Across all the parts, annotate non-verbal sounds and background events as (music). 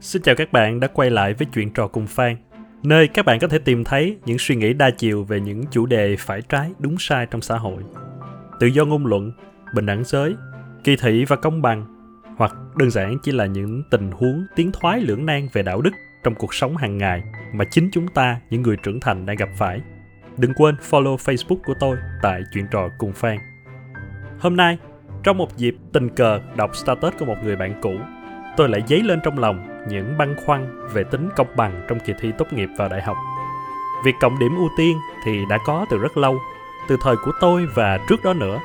Xin chào các bạn đã quay lại với chuyện trò cùng Phan, nơi các bạn có thể tìm thấy những suy nghĩ đa chiều về những chủ đề phải trái đúng sai trong xã hội. Tự do ngôn luận, bình đẳng giới, kỳ thị và công bằng, hoặc đơn giản chỉ là những tình huống tiến thoái lưỡng nan về đạo đức trong cuộc sống hàng ngày mà chính chúng ta, những người trưởng thành đang gặp phải. Đừng quên follow Facebook của tôi tại chuyện trò cùng Phan. Hôm nay, trong một dịp tình cờ đọc status của một người bạn cũ, tôi lại dấy lên trong lòng những băn khoăn về tính công bằng trong kỳ thi tốt nghiệp vào đại học. Việc cộng điểm ưu tiên thì đã có từ rất lâu, từ thời của tôi và trước đó nữa.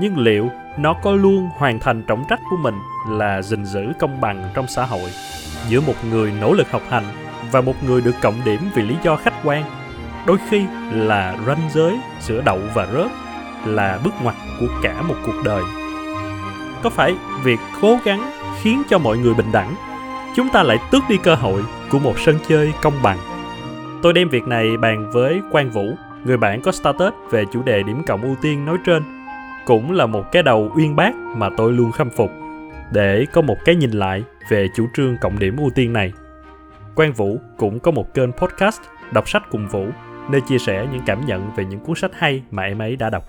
Nhưng liệu nó có luôn hoàn thành trọng trách của mình là gìn giữ công bằng trong xã hội giữa một người nỗ lực học hành và một người được cộng điểm vì lý do khách quan đôi khi là ranh giới giữa đậu và rớt là bước ngoặt của cả một cuộc đời có phải việc cố gắng khiến cho mọi người bình đẳng. Chúng ta lại tước đi cơ hội của một sân chơi công bằng. Tôi đem việc này bàn với quang vũ người bạn có status về chủ đề điểm cộng ưu tiên nói trên. Cũng là một cái đầu uyên bác mà tôi luôn khâm phục để có một cái nhìn lại về chủ trương cộng điểm ưu tiên này. Quang vũ cũng có một kênh podcast đọc sách cùng vũ nơi chia sẻ những cảm nhận về những cuốn sách hay mà em ấy đã đọc.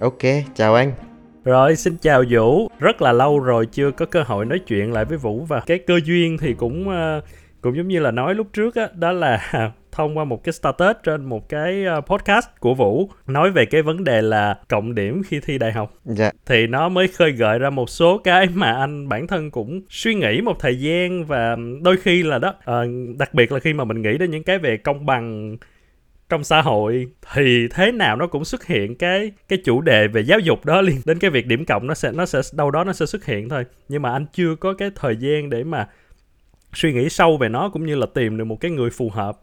Ok, chào anh. Rồi, xin chào Vũ. Rất là lâu rồi chưa có cơ hội nói chuyện lại với Vũ và cái cơ duyên thì cũng ờ, cũng giống như là nói lúc trước á, đó là (laughs) thông qua một cái status trên một cái ờ, podcast của Vũ nói về cái vấn đề là cộng điểm khi thi đại học. Dạ. Thì nó mới khơi gợi ra một số cái mà anh bản thân cũng suy nghĩ một thời gian và đôi khi là đó, uh, đặc biệt là khi mà mình nghĩ đến những cái về công bằng trong xã hội thì thế nào nó cũng xuất hiện cái cái chủ đề về giáo dục đó liên đến cái việc điểm cộng nó sẽ nó sẽ đâu đó nó sẽ xuất hiện thôi. Nhưng mà anh chưa có cái thời gian để mà suy nghĩ sâu về nó cũng như là tìm được một cái người phù hợp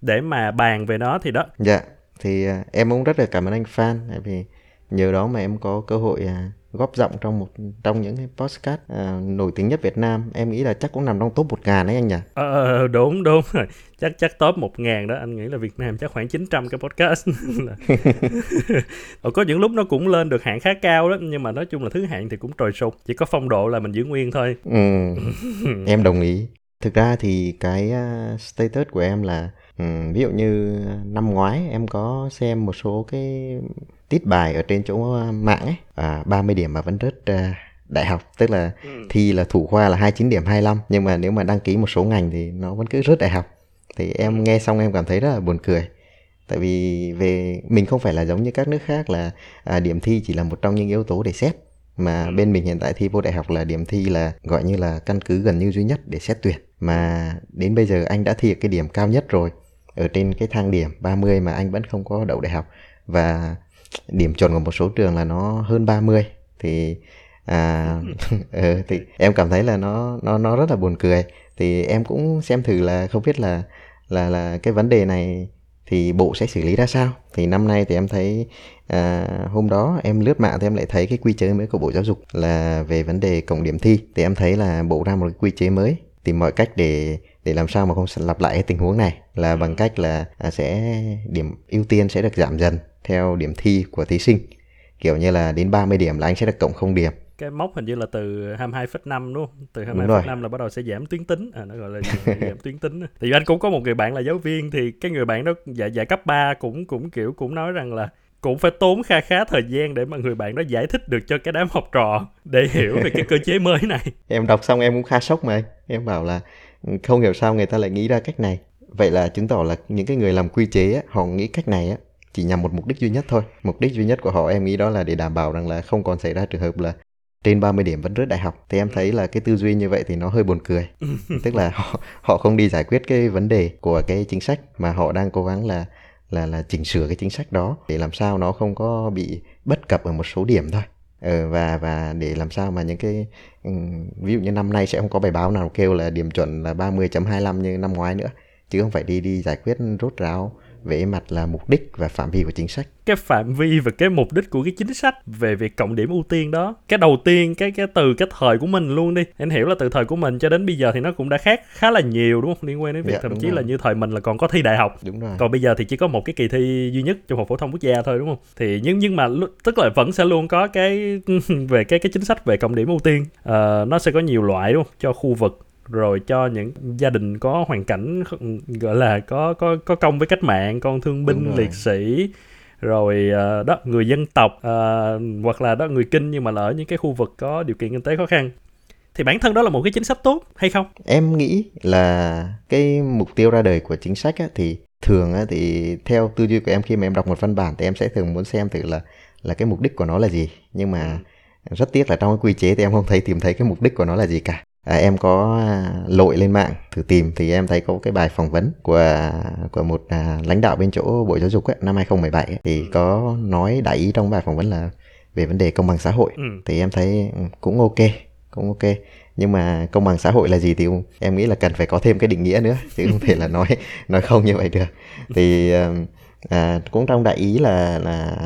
để mà bàn về nó thì đó. Dạ thì à, em cũng rất là cảm ơn anh Phan tại vì nhờ đó mà em có cơ hội à, góp giọng trong một trong những cái podcast uh, nổi tiếng nhất Việt Nam. Em nghĩ là chắc cũng nằm trong top 1 ngàn đấy anh nhỉ? Ờ đúng đúng rồi. Chắc chắc top 1 ngàn đó. Anh nghĩ là Việt Nam chắc khoảng 900 cái podcast. (laughs) Ờ, có những lúc nó cũng lên được hạng khá cao đó nhưng mà nói chung là thứ hạng thì cũng trồi sụt chỉ có phong độ là mình giữ nguyên thôi. Ừ, (laughs) em đồng ý. Thực ra thì cái uh, status của em là um, ví dụ như năm ngoái em có xem một số cái tít bài ở trên chỗ mạng ấy. À, 30 điểm mà vẫn rớt uh, đại học. Tức là ừ. thi là thủ khoa là 29 điểm 25 nhưng mà nếu mà đăng ký một số ngành thì nó vẫn cứ rớt đại học. Thì em nghe xong em cảm thấy rất là buồn cười. Tại vì về mình không phải là giống như các nước khác là à, điểm thi chỉ là một trong những yếu tố để xét. Mà ừ. bên mình hiện tại thi vô đại học là điểm thi là gọi như là căn cứ gần như duy nhất để xét tuyển. Mà đến bây giờ anh đã thi cái điểm cao nhất rồi. Ở trên cái thang điểm 30 mà anh vẫn không có đậu đại học. Và điểm chuẩn của một số trường là nó hơn 30 thì à (laughs) ừ, thì em cảm thấy là nó nó nó rất là buồn cười. Thì em cũng xem thử là không biết là là là cái vấn đề này thì bộ sẽ xử lý ra sao. Thì năm nay thì em thấy à, hôm đó em lướt mạng thì em lại thấy cái quy chế mới của bộ giáo dục là về vấn đề cộng điểm thi. Thì em thấy là bộ ra một cái quy chế mới tìm mọi cách để để làm sao mà không lặp lại cái tình huống này. Là bằng cách là à, sẽ điểm ưu tiên sẽ được giảm dần theo điểm thi của thí sinh kiểu như là đến 30 điểm là anh sẽ được cộng không điểm cái mốc hình như là từ 22,5 đúng không? Từ 22,5 là bắt đầu sẽ giảm tuyến tính, à, nó gọi là (laughs) giảm tuyến tính. Thì anh cũng có một người bạn là giáo viên thì cái người bạn đó dạy dạy cấp 3 cũng cũng kiểu cũng nói rằng là cũng phải tốn kha khá thời gian để mà người bạn đó giải thích được cho cái đám học trò để hiểu về cái cơ chế mới này. (laughs) em đọc xong em cũng khá sốc mà em bảo là không hiểu sao người ta lại nghĩ ra cách này. Vậy là chứng tỏ là những cái người làm quy chế á, họ nghĩ cách này á chỉ nhằm một mục đích duy nhất thôi. Mục đích duy nhất của họ em nghĩ đó là để đảm bảo rằng là không còn xảy ra trường hợp là trên 30 điểm vẫn rớt đại học. Thì em thấy là cái tư duy như vậy thì nó hơi buồn cười. (laughs) Tức là họ họ không đi giải quyết cái vấn đề của cái chính sách mà họ đang cố gắng là là là chỉnh sửa cái chính sách đó để làm sao nó không có bị bất cập ở một số điểm thôi. Ờ, và và để làm sao mà những cái ví dụ như năm nay sẽ không có bài báo nào kêu là điểm chuẩn là 30.25 như năm ngoái nữa. Chứ không phải đi đi giải quyết rốt ráo về mặt là mục đích và phạm vi của chính sách. Cái phạm vi và cái mục đích của cái chính sách về việc cộng điểm ưu tiên đó. Cái đầu tiên cái cái từ cái thời của mình luôn đi. Anh hiểu là từ thời của mình cho đến bây giờ thì nó cũng đã khác khá là nhiều đúng không? Liên quan đến việc Dạ, thậm chí rồi. là như thời mình là còn có thi đại học. Đúng rồi. Còn bây giờ thì chỉ có một cái kỳ thi duy nhất trung học phổ thông quốc gia thôi đúng không? Thì nhưng nhưng mà tức là vẫn sẽ luôn có cái (laughs) về cái cái chính sách về cộng điểm ưu tiên. Ờ, nó sẽ có nhiều loại đúng không? Cho khu vực rồi cho những gia đình có hoàn cảnh gọi là có có có công với cách mạng con thương binh liệt sĩ rồi ờ, đó người dân tộc ờ, hoặc là đó người kinh nhưng mà là ở những cái khu vực có điều kiện kinh tế khó khăn. Thì bản thân đó là một cái chính sách tốt hay không? Em nghĩ là cái mục tiêu ra đời của chính sách á, thì thường á, thì theo tư duy của em khi mà em đọc một văn bản thì em sẽ thường muốn xem thử là là cái mục đích của nó là gì. Nhưng mà rất tiếc là trong cái quy chế thì em không thấy tìm thấy cái mục đích của nó là gì cả à, em có à, lội lên mạng thử tìm thì em thấy có cái bài phỏng vấn của của một à, lãnh đạo bên chỗ bộ giáo dục ấy, năm 2017 ấy, thì có nói đại ý trong bài phỏng vấn là về vấn đề công bằng xã hội. Ừ. thì em thấy ừ, cũng ok cũng ok. Nhưng mà công bằng xã hội là gì thì em nghĩ là cần phải có thêm cái định nghĩa nữa chứ không thể là nói (laughs) nói không như vậy được. Thì ừm, à, cũng trong đại ý là là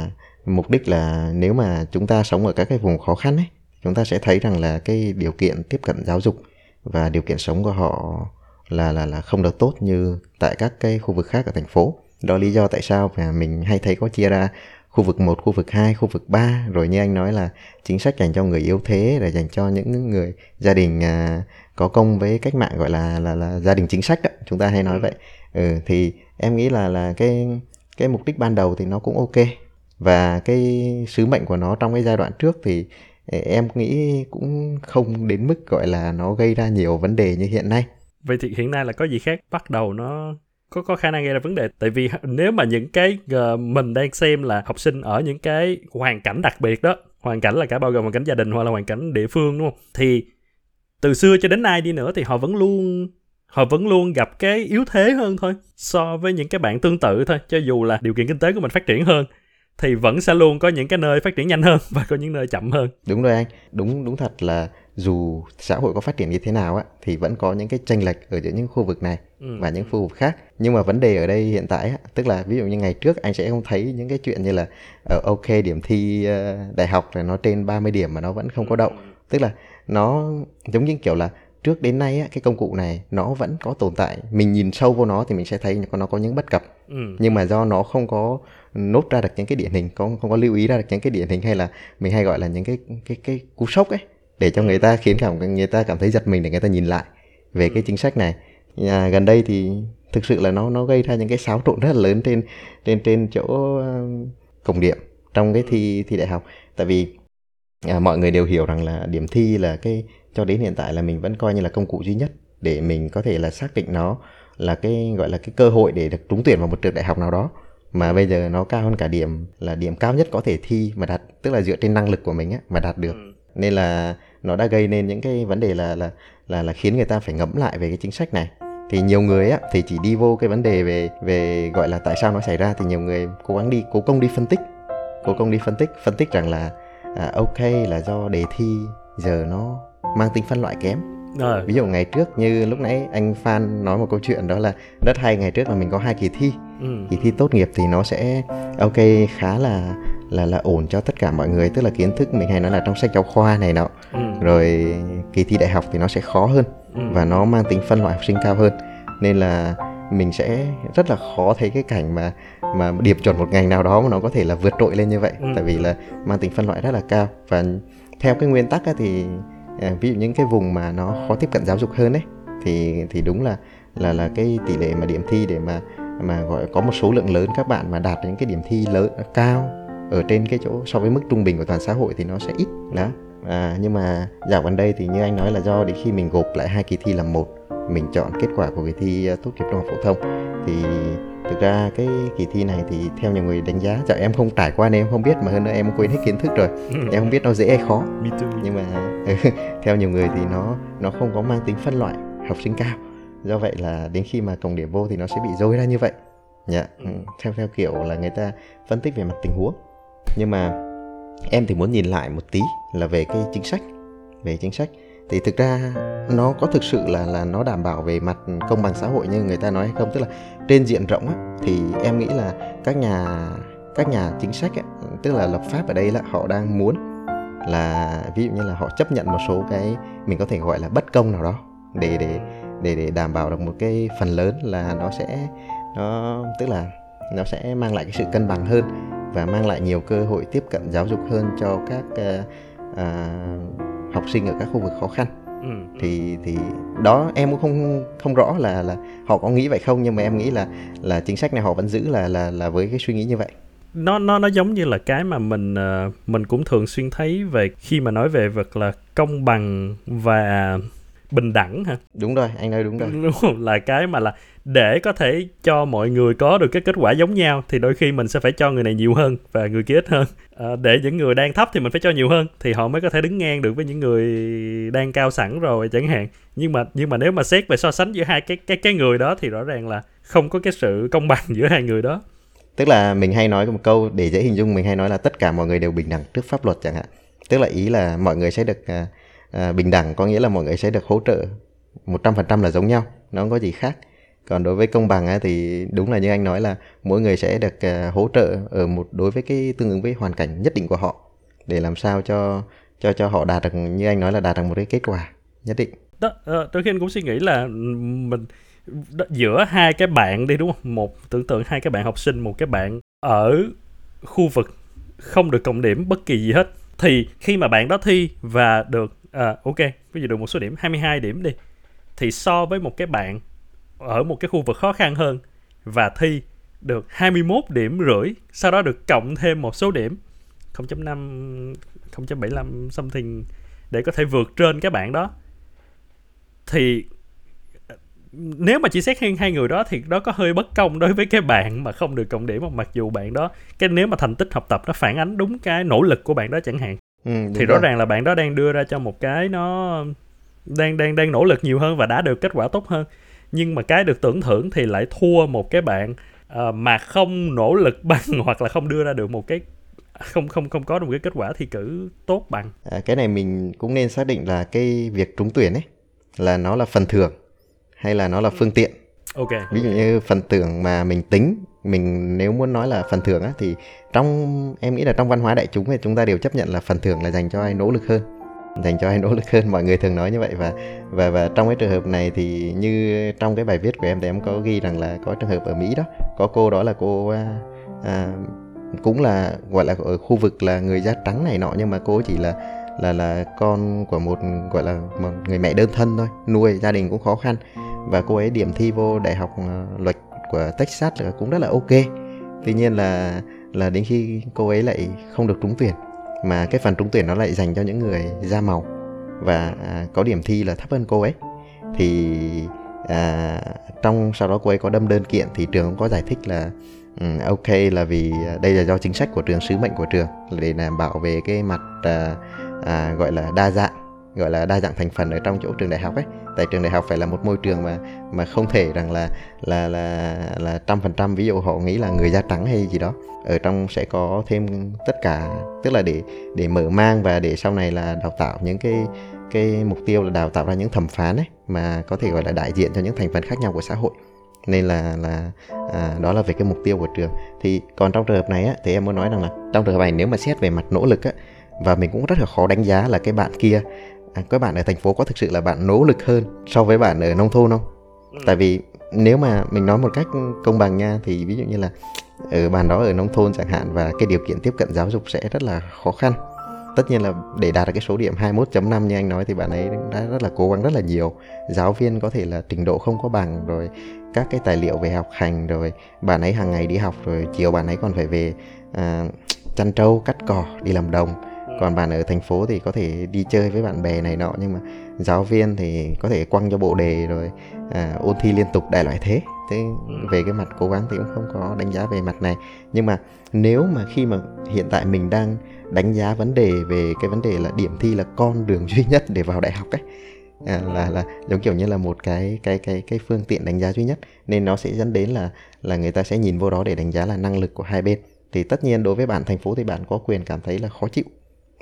mục đích là nếu mà chúng ta sống ở các cái vùng khó khăn ấy chúng ta sẽ thấy rằng là cái điều kiện tiếp cận giáo dục và điều kiện sống của họ là là là không được tốt như tại các cái khu vực khác ở thành phố. Đó lý do tại sao mà mình hay thấy có chia ra khu vực 1, khu vực 2, khu vực 3 rồi như anh nói là chính sách dành cho người yếu thế là dành cho những người gia đình à, có công với cách mạng gọi là là là gia đình chính sách đó chúng ta hay nói vậy. Ừ, thì em nghĩ là là cái cái mục đích ban đầu thì nó cũng ok. Và cái sứ mệnh của nó trong cái giai đoạn trước thì em nghĩ cũng không đến mức, gọi là, nó gây ra nhiều vấn đề như hiện nay. Vậy thì hiện nay là có gì khác? Bắt đầu nó có có khả năng gây ra vấn đề. Tại vì nếu mà những cái ờ, mình đang xem là học sinh ở những cái hoàn cảnh đặc biệt đó, hoàn cảnh là cả bao gồm hoàn cảnh gia đình hoặc là hoàn cảnh địa phương, đúng không? Thì từ xưa cho đến nay đi nữa thì họ vẫn luôn, họ vẫn luôn gặp cái yếu thế hơn thôi, so với những cái bạn tương tự thôi. Cho dù là điều kiện kinh tế của mình phát triển hơn thì vẫn sẽ luôn có những cái nơi phát triển nhanh hơn và có những nơi chậm hơn. Đúng rồi anh. Đúng đúng thật là dù xã hội có phát triển như thế nào á thì vẫn có những cái chênh lệch ở giữa những khu vực này Ừ. và những khu vực khác. Nhưng mà vấn đề ở đây hiện tại á tức là ví dụ như ngày trước anh sẽ không thấy những cái chuyện như là ở ok điểm thi ờ, đại học là nó trên 30 điểm mà nó vẫn không có đậu tức là nó giống như kiểu là trước đến nay á cái công cụ này nó vẫn có tồn tại. Mình nhìn sâu vô nó thì mình sẽ thấy nó có những bất cập. Ừ. nhưng mà do nó không có nốt ra được những cái điển hình không không có lưu ý ra được những cái điển hình hay là mình hay gọi là những cái cái cái cú sốc ấy để cho người ta khiến cảm người ta cảm thấy giật mình để người ta nhìn lại về cái chính sách này. À, gần đây thì thực sự là nó nó gây ra những cái xáo trộn rất là lớn trên trên trên chỗ um, cộng điểm trong cái thi thi đại học. Tại vì à, mọi người đều hiểu rằng là điểm thi là cái cho đến hiện tại là mình vẫn coi như là công cụ duy nhất để mình có thể là xác định nó là cái gọi là cái cơ hội để được trúng tuyển vào một trường đại học nào đó mà bây giờ nó cao hơn cả điểm là điểm cao nhất có thể thi mà đạt tức là dựa trên năng lực của mình á mà đạt được. Nên là nó đã gây nên những cái vấn đề là là là là khiến người ta phải ngẫm lại về cái chính sách này. Thì nhiều người á thì chỉ đi vô cái vấn đề về về gọi là tại sao nó xảy ra thì nhiều người cố gắng đi cố công đi phân tích. Cố công đi phân tích phân tích rằng là à, ok là do đề thi giờ nó mang tính phân loại kém. Ờ, ví dụ ngày trước như lúc nãy anh Phan nói một câu chuyện đó là rất hay ngày trước là mình có hai kỳ thi ừ. kỳ thi tốt nghiệp thì nó sẽ ok khá là là là ổn cho tất cả mọi người tức là kiến thức mình hay nói là trong sách giáo khoa này nọ Ừ. rồi kỳ thi đại học thì nó sẽ khó hơn Ừ. và nó mang tính phân loại học sinh cao hơn nên là mình sẽ rất là khó thấy cái cảnh mà mà điểm chuẩn một ngành nào đó mà nó có thể là vượt trội lên như vậy Ừ. tại vì là mang tính phân loại rất là cao và theo cái nguyên tắc thì à, ví dụ những cái vùng mà nó khó tiếp cận giáo dục hơn đấy thì thì đúng là là là cái tỷ lệ mà điểm thi để mà mà gọi có một số lượng lớn các bạn mà đạt những cái điểm thi lớn cao ở trên cái chỗ so với mức trung bình của toàn xã hội thì nó sẽ ít đó à, nhưng mà dạo gần đây thì như anh nói là do đến khi mình gộp lại hai kỳ thi làm một mình chọn kết quả của kỳ thi uh, tốt nghiệp trung học phổ thông thì thực ra cái kỳ thi này thì theo nhiều người đánh giá chợ em không trải qua nên em không biết mà hơn nữa em quên hết kiến thức rồi. Em không biết nó dễ hay khó. Nhưng mà (laughs) theo nhiều người thì nó nó không có mang tính phân loại học sinh cao do vậy là đến khi mà cộng điểm vô thì nó sẽ bị dối ra như vậy. Dạ ừ. theo theo kiểu là người ta phân tích về mặt tình huống. Nhưng mà em thì muốn nhìn lại một tí là về cái chính sách về chính sách. Thì thực ra nó có thực sự là là nó đảm bảo về mặt công bằng xã hội như người ta nói hay không? Tức là trên diện rộng á, thì em nghĩ là các nhà các nhà chính sách ấy, tức là lập pháp ở đây là họ đang muốn là ví dụ như là họ chấp nhận một số cái mình có thể gọi là bất công nào đó để để để để đảm bảo được một cái phần lớn là nó sẽ nó tức là nó sẽ mang lại cái sự cân bằng hơn và mang lại nhiều cơ hội tiếp cận giáo dục hơn cho các uh, uh, học sinh ở các khu vực khó khăn ừ. thì thì đó em cũng không không rõ là là họ có nghĩ vậy không nhưng mà em nghĩ là là chính sách này họ vẫn giữ là là là với cái suy nghĩ như vậy nó nó nó giống như là cái mà mình uh, mình cũng thường xuyên thấy về khi mà nói về việc là công bằng và bình đẳng hả? Đúng rồi anh nói đúng rồi. (laughs) Đúng không? là cái mà là để có thể cho mọi người có được cái kết quả giống nhau thì đôi khi mình sẽ phải cho người này nhiều hơn và người kia ít hơn. À, để những người đang thấp thì mình phải cho nhiều hơn thì họ mới có thể đứng ngang được với những người đang cao sẵn rồi chẳng hạn. Nhưng mà nhưng mà nếu mà xét về so sánh giữa hai cái cái cái người đó thì rõ ràng là không có cái sự công bằng giữa hai người đó. Tức là mình hay nói một câu để dễ hình dung mình hay nói là tất cả mọi người đều bình đẳng trước pháp luật chẳng hạn. Tức là ý là mọi người sẽ được à, à, bình đẳng có nghĩa là mọi người sẽ được hỗ trợ 100% là giống nhau nó không có gì khác. Còn đối với công bằng thì đúng là như anh nói là mỗi người sẽ được à, hỗ trợ ở một đối với cái tương ứng với hoàn cảnh nhất định của họ để làm sao cho cho cho họ đạt được như anh nói là đạt được một cái kết quả nhất định. Đó ờ, uh, đôi khi anh cũng suy nghĩ là ừ, mình đó, giữa hai cái bạn đi đúng không? Một tưởng tượng hai cái bạn học sinh một cái bạn ở khu vực không được cộng điểm bất kỳ gì hết. Thì khi mà bạn đó thi và được à, ok. Ví dụ được một số điểm 22 điểm đi. Thì so với một cái bạn ở một cái khu vực khó khăn hơn và thi được 21 điểm rưỡi sau đó được cộng thêm một số điểm 0.5 0.75 something để có thể vượt trên các bạn đó. Thì nếu mà chỉ xét hai, hai người đó thì đó có hơi bất công đối với cái bạn mà không được cộng điểm mà mặc dù bạn đó cái nếu mà thành tích học tập nó phản ánh đúng cái nỗ lực của bạn đó chẳng hạn ừ, thì rõ ràng là bạn đó đang đưa ra cho một cái nó đang đang đang nỗ lực nhiều hơn và đã được kết quả tốt hơn. Nhưng mà cái được tưởng thưởng thì lại thua một cái bạn uh, mà không nỗ lực (laughs) bằng hoặc là không đưa ra được một cái không không không có được một cái kết quả thi cử tốt bằng. À, cái này mình cũng nên xác định là cái việc trúng tuyển ấy là nó là phần thưởng hay là nó là phương tiện. Ok. Ví dụ như phần thưởng mà mình tính mình nếu muốn nói là phần thưởng á thì trong em nghĩ là trong văn hóa đại chúng thì chúng ta đều chấp nhận là phần thưởng là dành cho ai nỗ lực hơn dành cho ai nỗ lực hơn. Mọi người thường nói như vậy và và và trong cái trường hợp này thì như trong cái bài viết của em thì em có ghi rằng là có trường hợp ở Mỹ đó có cô đó là cô à, à, cũng là gọi là ở khu vực là người da trắng này nọ nhưng mà cô chỉ là là là con của một gọi là một người mẹ đơn thân thôi nuôi gia đình cũng khó khăn. Và cô ấy điểm thi vô đại học à, luật của Texas là cũng rất là ok. Tuy nhiên là là đến khi cô ấy lại không được trúng tuyển mà cái phần trúng tuyển nó lại dành cho những người da màu và à, có điểm thi là thấp hơn cô ấy. Thì à, trong sau đó cô ấy có đâm đơn kiện thì trường cũng có giải thích là um, ok là vì đây là do chính sách của trường sứ mệnh của trường để đảm bảo về cái mặt à, à, gọi là đa dạng gọi là đa dạng thành phần ở trong chỗ trường đại học ấy. Tại trường đại học phải là một môi trường mà mà không thể rằng là là là là trăm phần trăm ví dụ họ nghĩ là người da trắng hay gì đó. Ở trong sẽ có thêm tất cả tức là để để mở mang và để sau này là đào tạo những cái cái mục tiêu là đào tạo ra những thẩm phán ấy mà có thể gọi là đại diện cho những thành phần khác nhau của xã hội. Nên là là à, đó là về cái mục tiêu của trường. Thì còn trong trường hợp này á, thì em muốn nói rằng là trong trường hợp này nếu mà xét về mặt nỗ lực á, và mình cũng rất là khó đánh giá là cái bạn kia à, các bạn ở thành phố có thực sự là bạn nỗ lực hơn so với bạn ở nông thôn không? Ừ. tại vì nếu mà mình nói một cách công bằng nha thì ví dụ như là ở bàn đó ở nông thôn chẳng hạn và cái điều kiện tiếp cận giáo dục sẽ rất là khó khăn. Tất nhiên là để đạt được cái số điểm 21.5 như anh nói thì bạn ấy đã rất là cố gắng rất là nhiều. Giáo viên có thể là trình độ không có bằng rồi các cái tài liệu về học hành rồi bạn ấy hàng ngày đi học rồi chiều bạn ấy còn phải về à, chăn trâu cắt cỏ đi làm đồng còn bạn ở thành phố thì có thể đi chơi với bạn bè này nọ nhưng mà giáo viên thì có thể quăng cho bộ đề rồi à, ôn thi liên tục đại loại thế. Thế ừ. về cái mặt cố gắng thì cũng không có đánh giá về mặt này. Nhưng mà nếu mà khi mà hiện tại mình đang đánh giá vấn đề về cái vấn đề là điểm thi là con đường (laughs) duy nhất để vào đại học ấy à, là là giống kiểu như là một cái cái cái cái phương tiện đánh giá duy nhất nên nó sẽ dẫn đến là là người ta sẽ nhìn vô đó để đánh giá là năng lực của hai bên. Thì tất nhiên đối với bạn thành phố thì bạn có quyền cảm thấy là khó chịu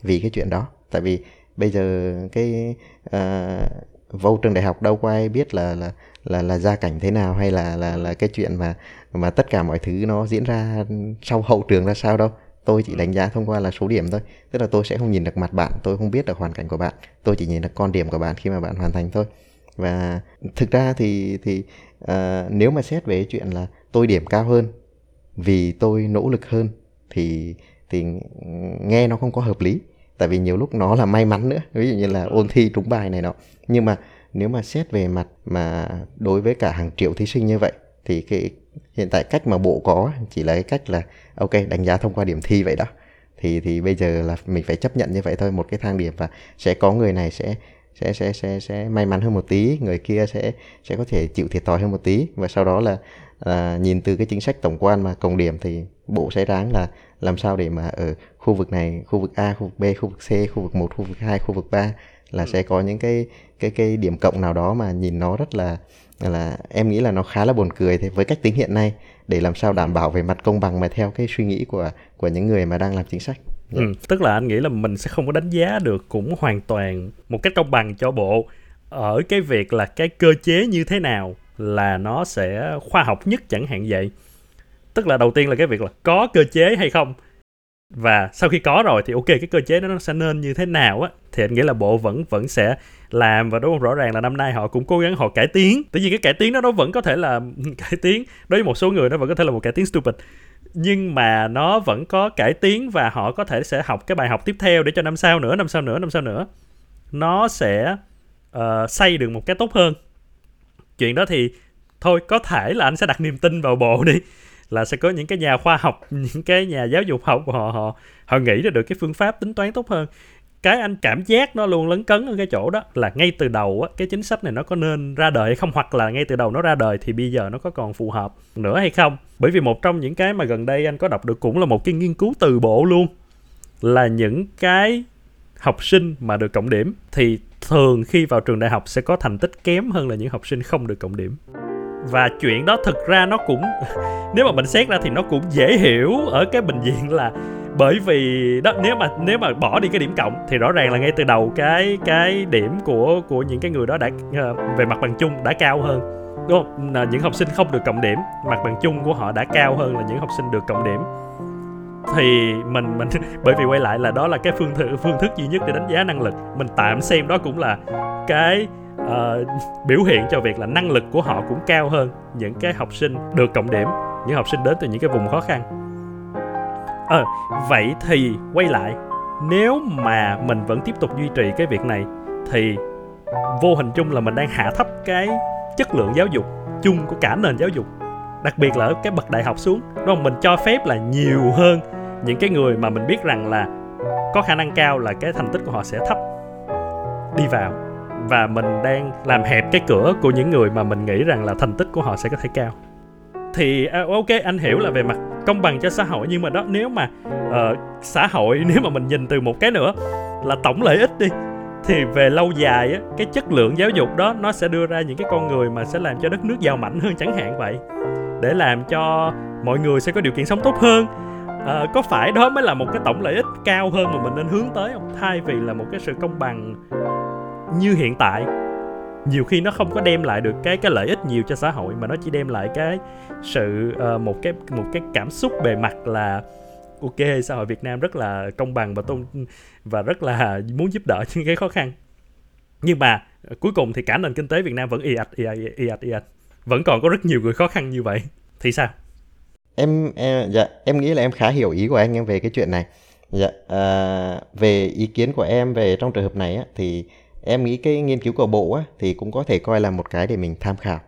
vì cái chuyện đó. Tại vì bây giờ cái uh, vô trường đại học đâu có ai biết là là là là gia cảnh thế nào hay là là là cái chuyện mà mà tất cả mọi thứ nó diễn ra sau hậu trường ra sao đâu. Tôi chỉ đánh giá thông qua là số điểm thôi. Tức là tôi sẽ không nhìn được mặt bạn tôi không biết được hoàn cảnh của bạn. Tôi chỉ nhìn được con điểm của bạn khi mà bạn hoàn thành thôi. Và thực ra thì thì uh, nếu mà xét về chuyện là tôi điểm cao hơn vì tôi nỗ lực hơn thì thì nghe nó không có hợp lý tại vì nhiều lúc nó là may mắn nữa, ví dụ như là ôn thi trúng bài này nọ. Nhưng mà nếu mà xét về mặt mà đối với cả hàng triệu thí sinh như vậy, thì cái hiện tại cách mà bộ có, chỉ là cái cách là, ok, đánh giá thông qua điểm thi vậy đó. Thì thì bây giờ là mình phải chấp nhận như vậy thôi, một cái thang điểm và sẽ có người này sẽ sẽ sẽ sẽ sẽ may mắn hơn một tí, người kia sẽ sẽ có thể chịu thiệt thòi hơn một tí. Và sau đó là à, nhìn từ cái chính sách tổng quan mà cộng điểm thì bộ sẽ ráng là làm sao để mà ở khu vực này khu vực A khu vực B khu vực C khu vực 1 khu vực 2 khu vực 3 là ừ. sẽ có những cái cái cái điểm cộng nào đó mà nhìn nó rất là là em nghĩ là nó khá là buồn cười thế với cách tính hiện nay để làm sao đảm bảo về mặt công bằng mà theo cái suy nghĩ của của những người mà đang làm chính sách. Ừ, tức là anh nghĩ là mình sẽ không có đánh giá được cũng hoàn toàn một cách công bằng cho bộ ở cái việc là cái cơ chế như thế nào là nó sẽ khoa học nhất chẳng hạn vậy. Tức là đầu tiên là cái việc là có cơ chế hay không? Và sau khi có rồi thì ok cái cơ chế đó nó sẽ nên như thế nào á? Thì anh nghĩ là bộ vẫn vẫn sẽ làm và đúng không rõ ràng là năm nay họ cũng cố gắng họ cải tiến. Tại vì cái cải tiến đó nó vẫn có thể là (laughs) cải tiến đối với một số người nó vẫn có thể là một cải tiến stupid. Nhưng mà nó vẫn có cải tiến và họ có thể sẽ học cái bài học tiếp theo để cho năm sau nữa năm sau nữa năm sau nữa. Nó sẽ uh, xây được một cái tốt hơn chuyện đó thì thôi, có thể là anh sẽ đặt niềm tin vào bộ (laughs) đi, là sẽ có những cái nhà khoa học, những cái nhà giáo dục học họ họ họ nghĩ ra được cái phương pháp tính toán tốt hơn. Cái anh cảm giác nó luôn lấn cấn ở cái chỗ đó, là ngay từ đầu á, cái chính sách này nó có nên ra đời hay không, hoặc là ngay từ đầu nó ra đời thì bây giờ nó có còn phù hợp nữa hay không? Bởi vì một trong những cái mà gần đây anh có đọc được cũng là một cái nghiên cứu từ bộ luôn, là những cái học sinh mà được cộng điểm, thì thường khi vào trường đại học sẽ có thành tích kém hơn là những học sinh không được cộng điểm. Và chuyện đó thực ra nó cũng, (laughs) nếu mà mình xét ra thì nó cũng dễ hiểu ở cái bệnh viện là bởi vì đó, nếu mà nếu mà bỏ đi cái điểm cộng thì rõ ràng là ngay từ đầu cái cái điểm của của những cái người đó đã ờ, về mặt bằng chung đã cao hơn. Đúng không? Là những học sinh không được cộng điểm, mặt bằng chung của họ đã cao hơn là những học sinh được cộng điểm thì mình mình (laughs) bởi vì quay lại là đó là cái phương thức phương thức duy nhất để đánh giá năng lực. Mình tạm xem đó cũng là cái uh, (laughs) biểu hiện cho việc là năng lực của họ cũng cao hơn những cái học sinh được cộng điểm những học sinh đến từ những cái vùng khó khăn. Ờ à, vậy thì quay lại nếu mà mình vẫn tiếp tục duy trì cái việc này thì vô hình chung là mình đang hạ thấp cái chất lượng giáo dục chung của cả nền giáo dục đặc biệt là ở cái bậc đại học xuống. Đúng không? Mình cho phép là nhiều hơn những cái người mà mình biết rằng là có khả năng cao là cái thành tích của họ sẽ thấp đi vào. Và mình đang làm hẹp cái cửa của những người mà mình nghĩ rằng là thành tích của họ sẽ có thể cao. Thì à, ok anh hiểu là về mặt công bằng cho xã hội nhưng mà đó nếu mà uh, xã hội (laughs) nếu mà mình nhìn từ một cái nữa là tổng lợi ích đi thì về lâu dài á cái chất lượng giáo dục đó nó sẽ đưa ra những cái con người mà sẽ làm cho đất nước giàu mạnh hơn chẳng hạn vậy. Để làm cho mọi người sẽ có điều kiện sống tốt hơn à, có phải đó mới là một cái tổng lợi ích cao hơn mà mình nên hướng tới không? Thay vì là một cái sự công bằng như hiện tại. Nhiều khi nó không có đem lại được cái cái lợi ích nhiều cho xã hội mà nó chỉ đem lại cái sự uh, một cái một cái cảm xúc bề mặt là ok xã hội Việt Nam rất là công bằng và tôn và rất là muốn giúp đỡ những cái khó khăn. Nhưng mà ờ, cuối cùng thì cả nền kinh tế Việt Nam vẫn y ạch y ạch y ạch. Vẫn còn có rất nhiều người khó khăn như vậy. Thì sao? Em, em dạ em nghĩ là em khá hiểu ý của anh em về cái chuyện này. Dạ à, về ý kiến của em về trong trường hợp này á, thì em nghĩ cái nghiên cứu của bộ á, thì cũng có thể coi là một cái để mình tham khảo.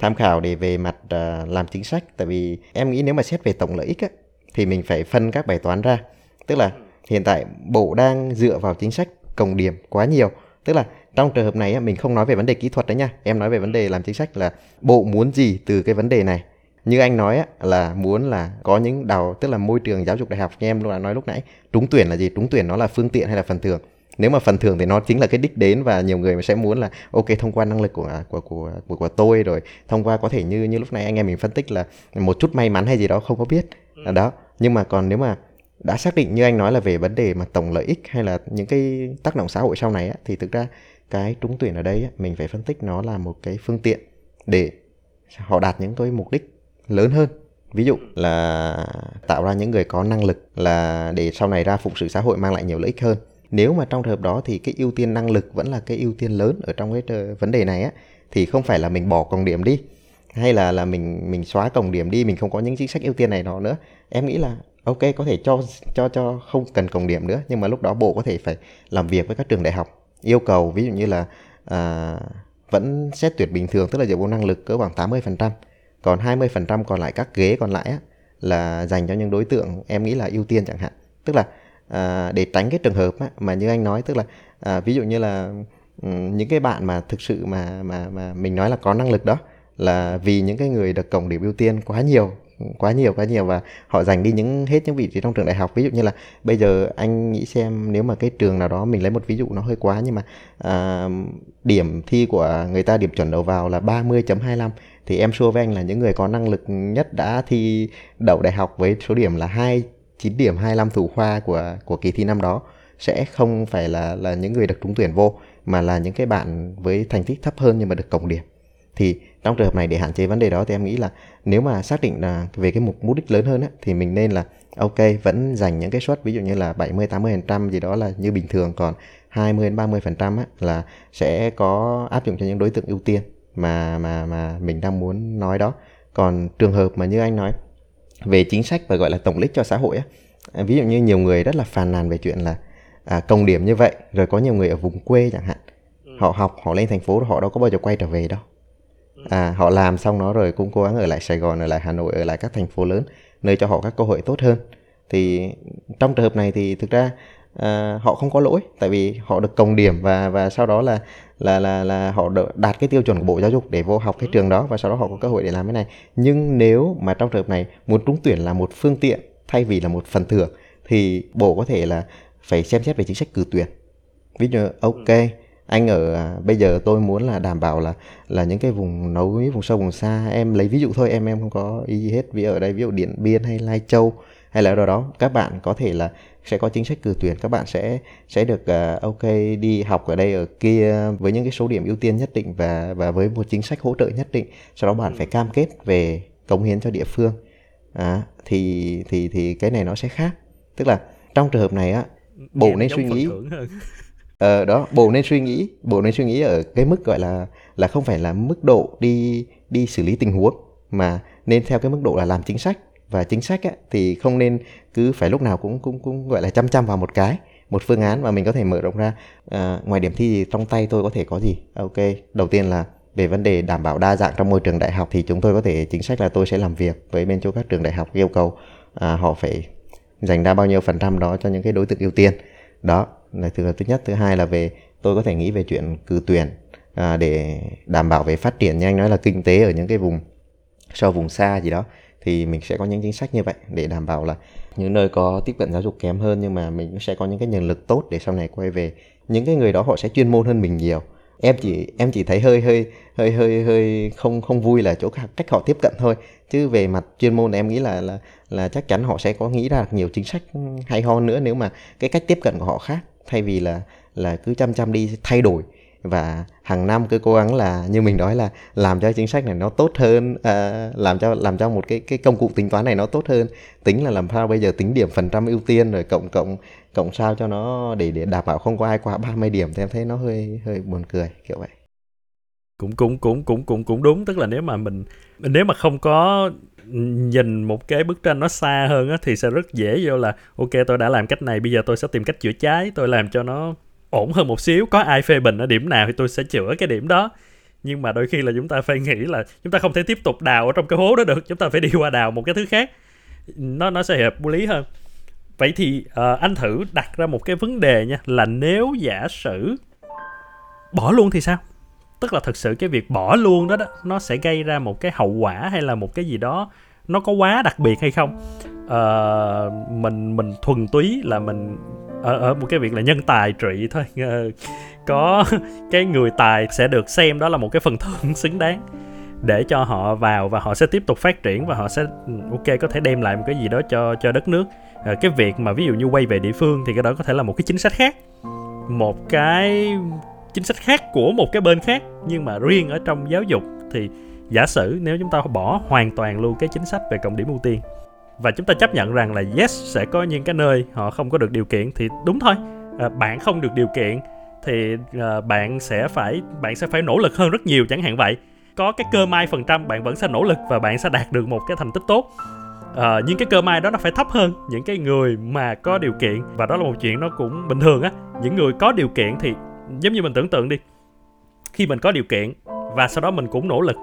Tham khảo để về mặt uh, làm chính sách. Tại vì em nghĩ nếu mà xét về tổng lợi ích á, thì mình phải phân các bài toán ra. Tức là hiện tại bộ đang dựa vào chính sách cộng điểm quá nhiều. Tức là trong trường hợp này mình không nói về vấn đề kỹ thuật đấy nha. Em nói về vấn đề làm chính sách là bộ muốn gì từ cái vấn đề này như anh nói á, là muốn là có những đào tức là môi trường giáo dục đại học như em đã nói lúc nãy trúng tuyển là gì? Trúng tuyển nó là phương tiện hay là phần thưởng? Nếu mà phần thưởng thì nó chính là cái đích đến và nhiều người sẽ muốn là ok thông qua năng lực của của của của, của tôi rồi thông qua có thể như như lúc này anh em mình phân tích là một chút may mắn hay gì đó không có biết. Ừ. đó nhưng mà còn nếu mà đã xác định như anh nói là về vấn đề mà tổng lợi ích hay là những cái tác động xã hội sau này á, thì thực ra cái trúng tuyển ở đây á, mình phải phân tích nó là một cái phương tiện để họ đạt những cái mục đích lớn hơn. Ví dụ là tạo ra những người có năng lực là để sau này ra phụng sự xã hội mang lại nhiều lợi ích hơn. Nếu mà trong trường hợp đó thì cái ưu tiên năng lực vẫn là cái ưu tiên lớn ở trong cái vấn đề này á thì không phải là mình bỏ còng điểm đi hay là là mình mình xóa còng điểm đi mình không có những chính sách ưu tiên này đó nữa. Em nghĩ là ok có thể cho cho cho không cần còng điểm nữa nhưng mà lúc đó bộ có thể phải làm việc với các trường đại học. Yêu cầu ví dụ như là à, vẫn xét tuyển bình thường tức là dựa vào năng lực cỡ khoảng 80% còn 20% còn lại các ghế còn lại á, là dành cho những đối tượng em nghĩ là ưu tiên chẳng hạn. Tức là à, để tránh cái trường hợp á, mà như anh nói tức là à, ví dụ như là ừ, những cái bạn mà thực sự mà mà mà mình nói là có năng lực đó là vì những cái người được cổng điểm ưu tiên quá nhiều quá nhiều quá nhiều và họ dành đi những hết những vị trí trong trường đại học. Ví dụ như là bây giờ anh nghĩ xem nếu mà cái trường nào đó mình lấy một ví dụ nó hơi quá nhưng mà à, điểm thi của người ta điểm chuẩn đầu vào là 30.25 thì em xua với anh là những người có năng lực nhất đã thi đậu đại học với số điểm là 29 điểm 25 thủ khoa của của kỳ thi năm đó sẽ không phải là là những người được trúng tuyển vô mà là những cái bạn với thành tích thấp hơn nhưng mà được cộng điểm. Thì trong trường hợp này để hạn chế vấn đề đó thì em nghĩ là nếu mà xác định là về cái mục mục đích lớn hơn á, thì mình nên là ok vẫn dành những cái suất ví dụ như là 70 80 phần trăm gì đó là như bình thường còn 20 đến 30 phần trăm là sẽ có áp dụng cho những đối tượng ưu tiên mà mà mà mình đang muốn nói đó còn trường hợp mà như anh nói về chính sách và gọi là tổng lích cho xã hội á ví dụ như nhiều người rất là phàn nàn về chuyện là à, công điểm như vậy rồi có nhiều người ở vùng quê chẳng hạn ừ. họ học họ lên thành phố họ đâu có bao giờ quay trở về đâu ừ. à, họ làm xong nó rồi cũng cố gắng ở lại Sài Gòn ở lại Hà Nội ở lại các thành phố lớn nơi cho họ các cơ hội tốt hơn thì trong trường hợp này thì thực ra à, họ không có lỗi tại vì họ được cộng điểm và và sau đó là là là là họ đạt cái tiêu chuẩn của bộ giáo dục để vô học cái ừ. trường đó và sau đó họ có cơ hội để làm cái này nhưng nếu mà trong trường hợp này muốn trúng tuyển là một phương tiện thay vì là một phần thưởng thì bộ có thể là phải xem xét về chính sách cử tuyển ví dụ ok ừ. anh ở à, bây giờ tôi muốn là đảm bảo là là những cái vùng núi vùng sâu vùng xa em lấy ví dụ thôi em em không có ý gì hết ví ở đây ví dụ điện biên hay lai châu hay là ở đâu đó các bạn có thể là sẽ có chính sách cử tuyển các bạn sẽ sẽ được uh, ok đi học ở đây ở kia với những cái số điểm ưu tiên nhất định và và với một chính sách hỗ trợ nhất định. Sau đó bạn ừ. phải cam kết về cống hiến cho địa phương. À, thì thì thì cái này nó sẽ khác. Tức là trong trường hợp này á bộ nên suy nghĩ ờ đó bộ nên suy nghĩ bộ nên suy nghĩ ở cái mức gọi là là không phải là mức độ đi đi xử lý tình huống mà nên theo cái mức độ là làm chính sách và chính sách ấy, thì không nên cứ phải lúc nào cũng cũng cũng gọi là chăm chăm vào một cái một phương án mà mình có thể mở rộng ra. À, ngoài điểm thi thì trong tay tôi có thể có gì? À, ok đầu tiên là về vấn đề đảm bảo đa dạng trong môi trường đại học thì chúng tôi có thể chính sách là tôi sẽ làm việc với bên chỗ các trường đại học yêu cầu à, họ phải dành ra bao nhiêu phần trăm đó cho những cái đối tượng ưu tiên. Đó là thứ thứ nhất. Thứ hai là về tôi có thể nghĩ về chuyện cử tuyển à, để đảm bảo về phát triển. Như anh nói là kinh tế ở những cái vùng sau vùng xa gì đó thì mình sẽ có những chính sách như vậy để đảm bảo là những nơi có tiếp cận giáo dục kém hơn nhưng mà mình sẽ có những cái nhân lực tốt để sau này quay về. Những cái người đó họ sẽ chuyên môn hơn mình nhiều. Em chỉ em chỉ thấy hơi hơi hơi hơi hơi không không vui là chỗ cách họ tiếp cận thôi. Chứ về mặt chuyên môn em nghĩ là là là chắc chắn họ sẽ có nghĩ ra nhiều chính sách hay ho nữa nếu mà cái cách tiếp cận của họ khác. Thay vì là là cứ chăm chăm đi thay đổi và hàng năm cứ cố gắng là như mình nói là làm cho chính sách này nó tốt hơn à, làm cho làm cho một cái cái công cụ tính toán này nó tốt hơn. Tính là làm sao bây giờ tính điểm phần trăm ưu tiên rồi cộng cộng cộng sao cho nó để để đảm bảo không có ai quá 30 điểm thì em thấy nó hơi hơi buồn cười kiểu vậy. Cũng cũng cũng cũng cũng cũng đúng. Tức là nếu mà mình nếu mà không có nhìn một cái bức tranh nó xa hơn á, thì sẽ rất dễ vô là ok tôi đã làm cách này bây giờ tôi sẽ tìm cách chữa cháy tôi làm cho nó ổn hơn một xíu có ai phê bình ở điểm nào thì tôi sẽ chữa cái điểm đó. Nhưng mà đôi khi là chúng ta phải nghĩ là chúng ta không thể tiếp tục đào ở trong cái hố đó được chúng ta phải đi qua đào một cái thứ khác. Nó nó sẽ hợp lý hơn. Vậy thì uh, anh thử đặt ra một cái vấn đề nha là nếu giả sử bỏ luôn thì sao? Tức là thực sự cái việc bỏ luôn đó đó nó sẽ gây ra một cái hậu quả hay là một cái gì đó nó có quá đặc biệt hay không? Uh, mình mình thuần túy là mình ở, ở một cái việc là nhân tài trị thôi. Ờ, có (laughs) cái người tài sẽ được xem đó là một cái phần thưởng (laughs) xứng đáng để cho họ vào và họ sẽ tiếp tục phát triển và họ sẽ ừ, ok có thể đem lại một cái gì đó cho cho đất nước. À, cái việc mà ví dụ như quay về địa phương thì cái đó có thể là một cái chính sách khác. Một cái chính sách khác của một cái bên khác nhưng mà riêng ở trong giáo dục thì giả sử nếu chúng ta bỏ hoàn toàn luôn cái chính sách về cộng điểm ưu tiên và chúng ta chấp nhận rằng là yes sẽ có những cái nơi họ không có được điều kiện thì đúng thôi. À, bạn không được điều kiện thì à, bạn sẽ phải bạn sẽ phải nỗ lực hơn rất nhiều chẳng hạn vậy. Có cái cơ may phần trăm bạn vẫn sẽ nỗ lực và bạn sẽ đạt được một cái thành tích tốt. À, nhưng cái cơ may đó nó phải thấp hơn những cái người mà có điều kiện và đó là một chuyện nó cũng bình thường á. Những người có điều kiện thì giống như mình tưởng tượng đi khi mình có điều kiện và sau đó mình cũng nỗ lực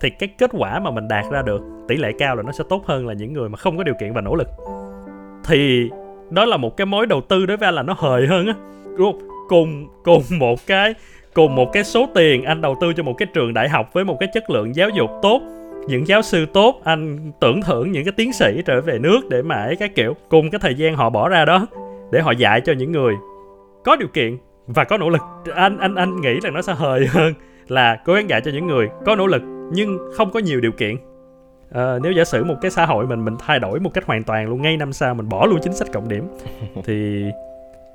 thì cái kết quả mà mình đạt ra được, tỷ lệ cao là nó sẽ tốt hơn là những người mà không có điều kiện và nỗ lực. Thì đó là một cái mối đầu tư đối với anh là nó hời hơn á. Cùng cùng một cái, cùng một cái số tiền anh đầu tư cho một cái trường đại học với một cái chất lượng giáo dục tốt, những giáo sư tốt, anh tưởng thưởng những cái tiến sĩ trở về nước để mà ấy cái kiểu, cùng cái thời gian họ bỏ ra đó để họ dạy cho những người có điều kiện và có nỗ lực. Anh anh anh nghĩ là nó sẽ hời hơn là cố gắng dạy cho những người có nỗ lực nhưng không có nhiều điều kiện. À, nếu giả sử một cái xã hội mình mình thay đổi một cách hoàn toàn luôn ngay năm sau mình bỏ luôn chính sách cộng điểm (laughs) thì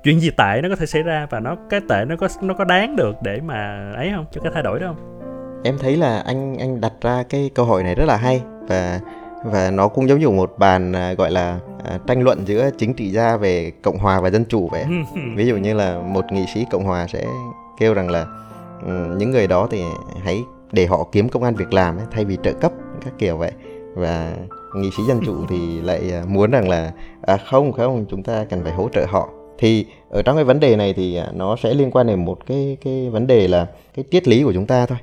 chuyện gì tệ nó có thể xảy ra và nó cái tệ nó có nó có đáng được để mà ấy không? Cho cái thay đổi đó không? Em thấy là anh anh đặt ra cái câu hỏi này rất là hay và và nó cũng giống như một bàn à, gọi là à, tranh luận giữa chính trị gia về cộng hòa và dân chủ vậy. (laughs) Ví dụ như là một nghị sĩ cộng hòa sẽ kêu rằng là um, những người đó thì hãy để họ kiếm công an việc làm ấy, thay vì trợ cấp các kiểu vậy. Và nghị sĩ dân chủ thì lại à, muốn rằng là à, không không chúng ta cần phải hỗ trợ họ. Thì ở trong cái vấn đề này thì à, nó sẽ liên quan đến một cái cái vấn đề là cái triết lý của chúng ta thôi.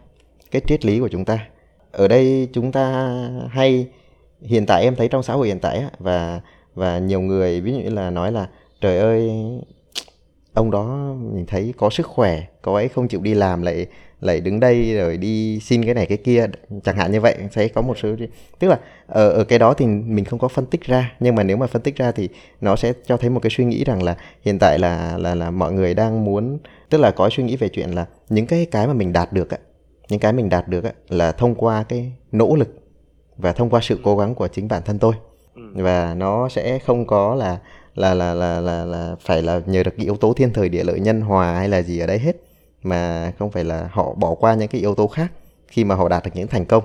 Cái triết lý của chúng ta. Ở đây chúng ta hay hiện tại em thấy trong xã hội hiện tại và và nhiều người ví dụ như là nói là trời ơi ông đó mình thấy có sức khỏe có ấy không chịu đi làm lại lại đứng đây rồi đi xin cái này cái kia chẳng hạn như vậy sẽ có một số tức là ở, ở cái đó thì mình không có phân tích ra nhưng mà nếu mà phân tích ra thì nó sẽ cho thấy một cái suy nghĩ rằng là hiện tại là là là mọi người đang muốn tức là có suy nghĩ về chuyện là những cái cái mà mình đạt được á những cái mình đạt được á là thông qua cái nỗ lực và thông qua sự cố gắng của chính bản thân tôi ừ. và nó sẽ không có là là là là là là phải là nhờ được cái yếu tố thiên thời địa lợi nhân hòa hay là gì ở đấy hết mà không phải là họ bỏ qua những cái yếu tố khác khi mà họ đạt được những thành công.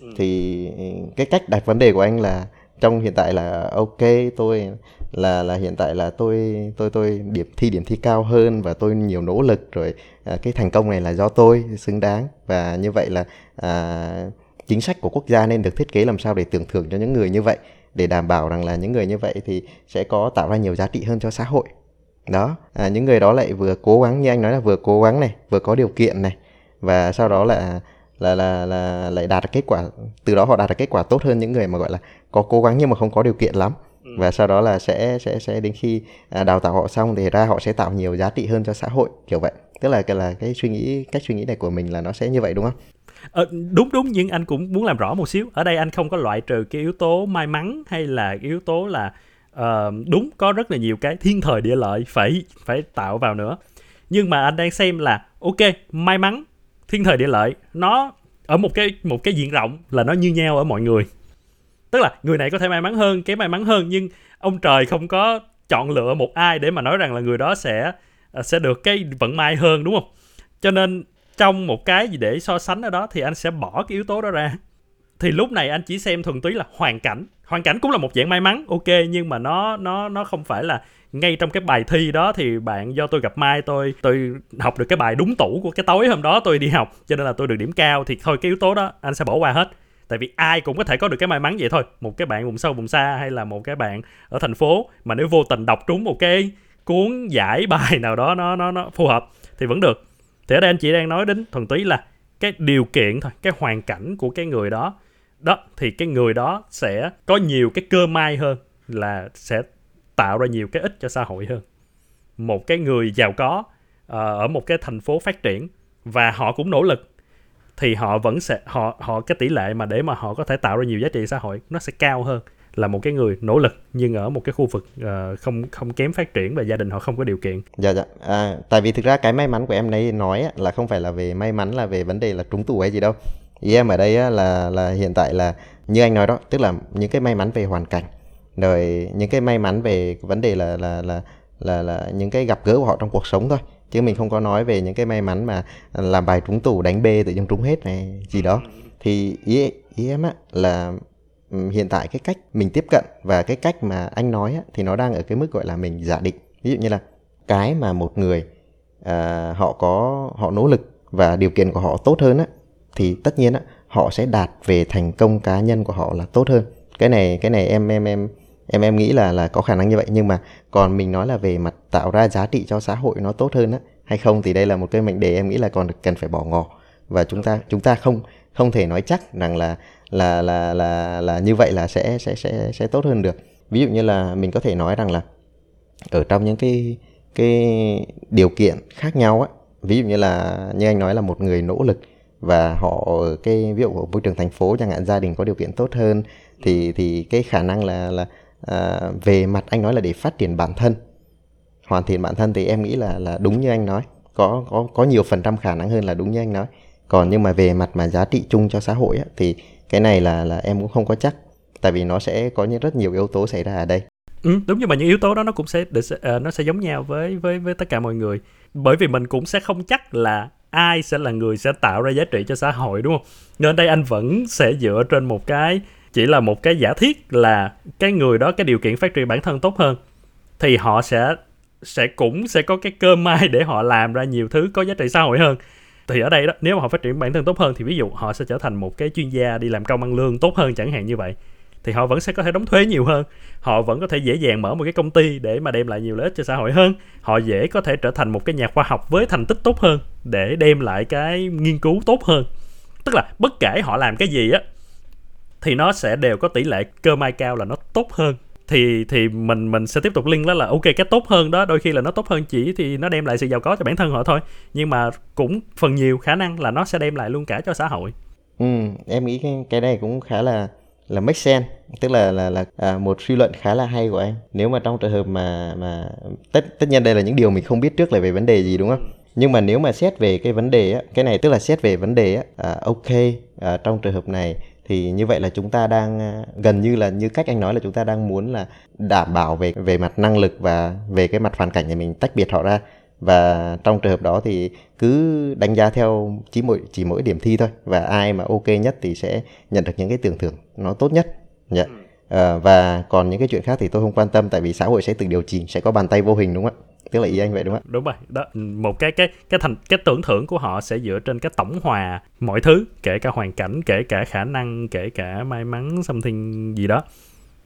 Ừ. thì cái cách đặt vấn đề của anh là trong hiện tại là ok tôi là là hiện tại là tôi tôi tôi điểm thi điểm thi cao hơn và tôi nhiều nỗ lực rồi à, cái thành công này là do tôi xứng đáng. Và như vậy là à, chính sách của quốc gia nên được thiết kế làm sao để tưởng thưởng cho những người như vậy để đảm bảo rằng là những người như vậy thì sẽ có tạo ra nhiều giá trị hơn cho xã hội đó à, những người đó lại vừa cố gắng như anh nói là vừa cố gắng này vừa có điều kiện này và sau đó là là là là lại đạt được kết quả từ đó họ đạt được kết quả tốt hơn những người mà gọi là có cố gắng nhưng mà không có điều kiện lắm. Ừ. và sau đó là sẽ sẽ sẽ đến khi à, đào tạo họ xong thì ra họ sẽ tạo nhiều giá trị hơn cho xã hội kiểu vậy. Tức là cái là cái suy nghĩ cách suy nghĩ này của mình là nó sẽ như vậy đúng không? Ờ, đúng đúng nhưng anh cũng muốn làm rõ một xíu. Ở đây anh không có loại trừ cái yếu tố may mắn hay là yếu tố là uh, đúng có rất là nhiều cái thiên thời địa lợi phải phải tạo vào nữa. Nhưng mà anh đang xem là ok may mắn thiên thời địa lợi nó ở một cái một cái diện rộng là nó như nhau ở mọi người. Tức là người này có thể may mắn hơn cái may mắn hơn nhưng ông trời không có chọn lựa một ai để mà nói rằng là người đó sẽ ờ, sẽ được cái vận may hơn đúng không? Cho nên trong một cái gì để so sánh ở đó thì anh sẽ bỏ cái yếu tố đó ra thì lúc này anh chỉ xem thuần túy là hoàn cảnh. Hoàn cảnh cũng là một dạng may mắn, ok, nhưng mà nó nó nó không phải là ngay trong cái bài thi đó thì bạn do tôi gặp mai, tôi tôi học được cái bài đúng tủ của cái tối hôm đó tôi đi học, cho nên là tôi được điểm cao. Thì thôi, cái yếu tố đó anh sẽ bỏ qua hết. Tại vì ai cũng có thể có được cái may mắn vậy thôi. Một cái bạn vùng sâu, vùng xa hay là một cái bạn ở thành phố mà nếu vô tình đọc trúng một cái cuốn giải (laughs) bài nào đó, nó nó nó phù hợp thì vẫn được. Thì ở đây anh chỉ đang nói đến thuần túy là cái điều kiện thôi, cái hoàn cảnh của cái người đó đó thì cái người đó sẽ có nhiều cái cơ may hơn là sẽ tạo ra nhiều cái ích cho xã hội hơn một cái người giàu có ờ, ở một cái thành phố phát triển và họ cũng nỗ lực thì họ vẫn sẽ họ họ cái tỷ lệ mà để mà họ có thể tạo ra nhiều giá trị xã hội nó sẽ cao hơn là một cái người nỗ lực nhưng ở một cái khu vực uh, không không kém phát triển và gia đình họ không có điều kiện. Dạ dạ. À, tại vì thực ra cái may mắn của em này nói là không phải là về may mắn là về vấn đề là trúng tủ hay gì đâu. Ý em ở đây á, là là hiện tại là như anh nói đó, tức là những cái may mắn về hoàn cảnh rồi những cái may mắn về vấn đề là là là là là những cái gặp gỡ của họ trong cuộc sống thôi. Chứ mình không có nói về những cái may mắn mà làm bài trúng tủ đánh bê tự nhiên trúng hết này gì đó. Thì ý ý em á là ừ, hiện tại cái cách mình tiếp cận và cái cách mà anh nói á, thì nó đang ở cái mức gọi là mình giả định. Ví dụ như là cái mà một người à, họ có họ nỗ lực và điều kiện của họ tốt hơn á thì tất nhiên á, họ sẽ đạt về thành công cá nhân của họ là tốt hơn. Cái này cái này em em em em em nghĩ là là có khả năng như vậy. Nhưng mà còn mình nói là về mặt tạo ra giá trị cho xã hội nó tốt hơn á, hay không thì đây là một cái mệnh đề em nghĩ là còn cần phải bỏ ngỏ. Và chúng ta chúng ta không không thể nói chắc rằng là là là là là như vậy là sẽ sẽ sẽ sẽ tốt hơn được. Ví dụ như là mình có thể nói rằng là ở trong những cái cái điều kiện khác nhau á, ví dụ như là như anh nói là một người nỗ lực và họ ở cái ví dụ ở môi trường thành phố chẳng hạn gia đình có điều kiện tốt hơn thì thì cái khả năng là là à, về mặt anh nói là để phát triển bản thân hoàn thiện bản thân thì em nghĩ là là đúng như anh nói. Có có có nhiều phần trăm khả năng hơn là đúng như anh nói. Còn nhưng mà về mặt mà giá trị chung cho xã hội á, thì cái này là là em cũng không có chắc tại vì nó sẽ có những rất nhiều yếu tố xảy ra ở đây. Ừ, đúng nhưng mà những yếu tố đó nó cũng sẽ uh, nó sẽ giống nhau với với với tất cả mọi người. Bởi vì mình cũng sẽ không chắc là ai sẽ là người sẽ tạo ra giá trị cho xã hội, đúng không? Nên đây anh vẫn sẽ dựa trên một cái, chỉ là một cái giả thiết là cái người đó, cái điều kiện phát triển bản thân tốt hơn. Thì họ sẽ sẽ cũng sẽ có cái cơ may để họ làm ra nhiều thứ có giá trị xã hội hơn. Thì ở đây đó, nếu mà họ phát triển bản thân tốt hơn thì ví dụ họ sẽ trở thành một cái chuyên gia đi làm công ăn lương tốt hơn chẳng hạn như vậy thì họ vẫn sẽ có thể đóng thuế nhiều hơn. Họ vẫn có thể dễ dàng mở một cái công ty để mà đem lại nhiều lợi ích cho xã hội hơn. Họ dễ có thể trở thành một cái nhà khoa học với thành tích tốt hơn để đem lại cái nghiên cứu tốt hơn. Tức là bất kể họ làm cái gì á thì nó sẽ đều có tỷ lệ cơ may cao là nó tốt hơn. Thì thì mình mình sẽ tiếp tục link đó là ok cái tốt hơn đó đôi khi là nó tốt hơn chỉ thì nó đem lại sự giàu có cho bản thân họ thôi. Nhưng mà cũng phần nhiều khả năng là nó sẽ đem lại luôn cả cho xã hội. Ừ em nghĩ cái, cái này cũng khá là là make sense. Tức là là là à, một suy luận khá là hay của anh nếu mà trong trường hợp mà mà tất tất nhiên đây là những điều mình không biết trước là về vấn đề gì đúng không? Nhưng mà nếu mà xét về cái vấn đề á cái này tức là xét về vấn đề á à, ok à, trong trường hợp này thì như vậy là chúng ta đang à, gần như là như cách anh nói là chúng ta đang muốn là đảm bảo về về mặt năng lực và về cái mặt hoàn cảnh thì mình tách biệt họ ra và trong trường hợp đó thì cứ đánh giá theo chỉ mỗi chỉ mỗi điểm thi thôi. Và ai mà ok nhất thì sẽ nhận được những cái tưởng thưởng nó tốt nhất. Dạ. à, và còn những cái chuyện khác thì tôi không quan tâm tại vì xã hội sẽ tự điều chỉnh sẽ có bàn tay vô hình đúng không ạ? Tức là ý anh vậy đúng không đúng rồi. Đó một cái cái cái thành cái tưởng thưởng của họ sẽ dựa trên cái tổng hòa mọi thứ kể cả hoàn cảnh kể cả khả năng kể cả may mắn something gì đó.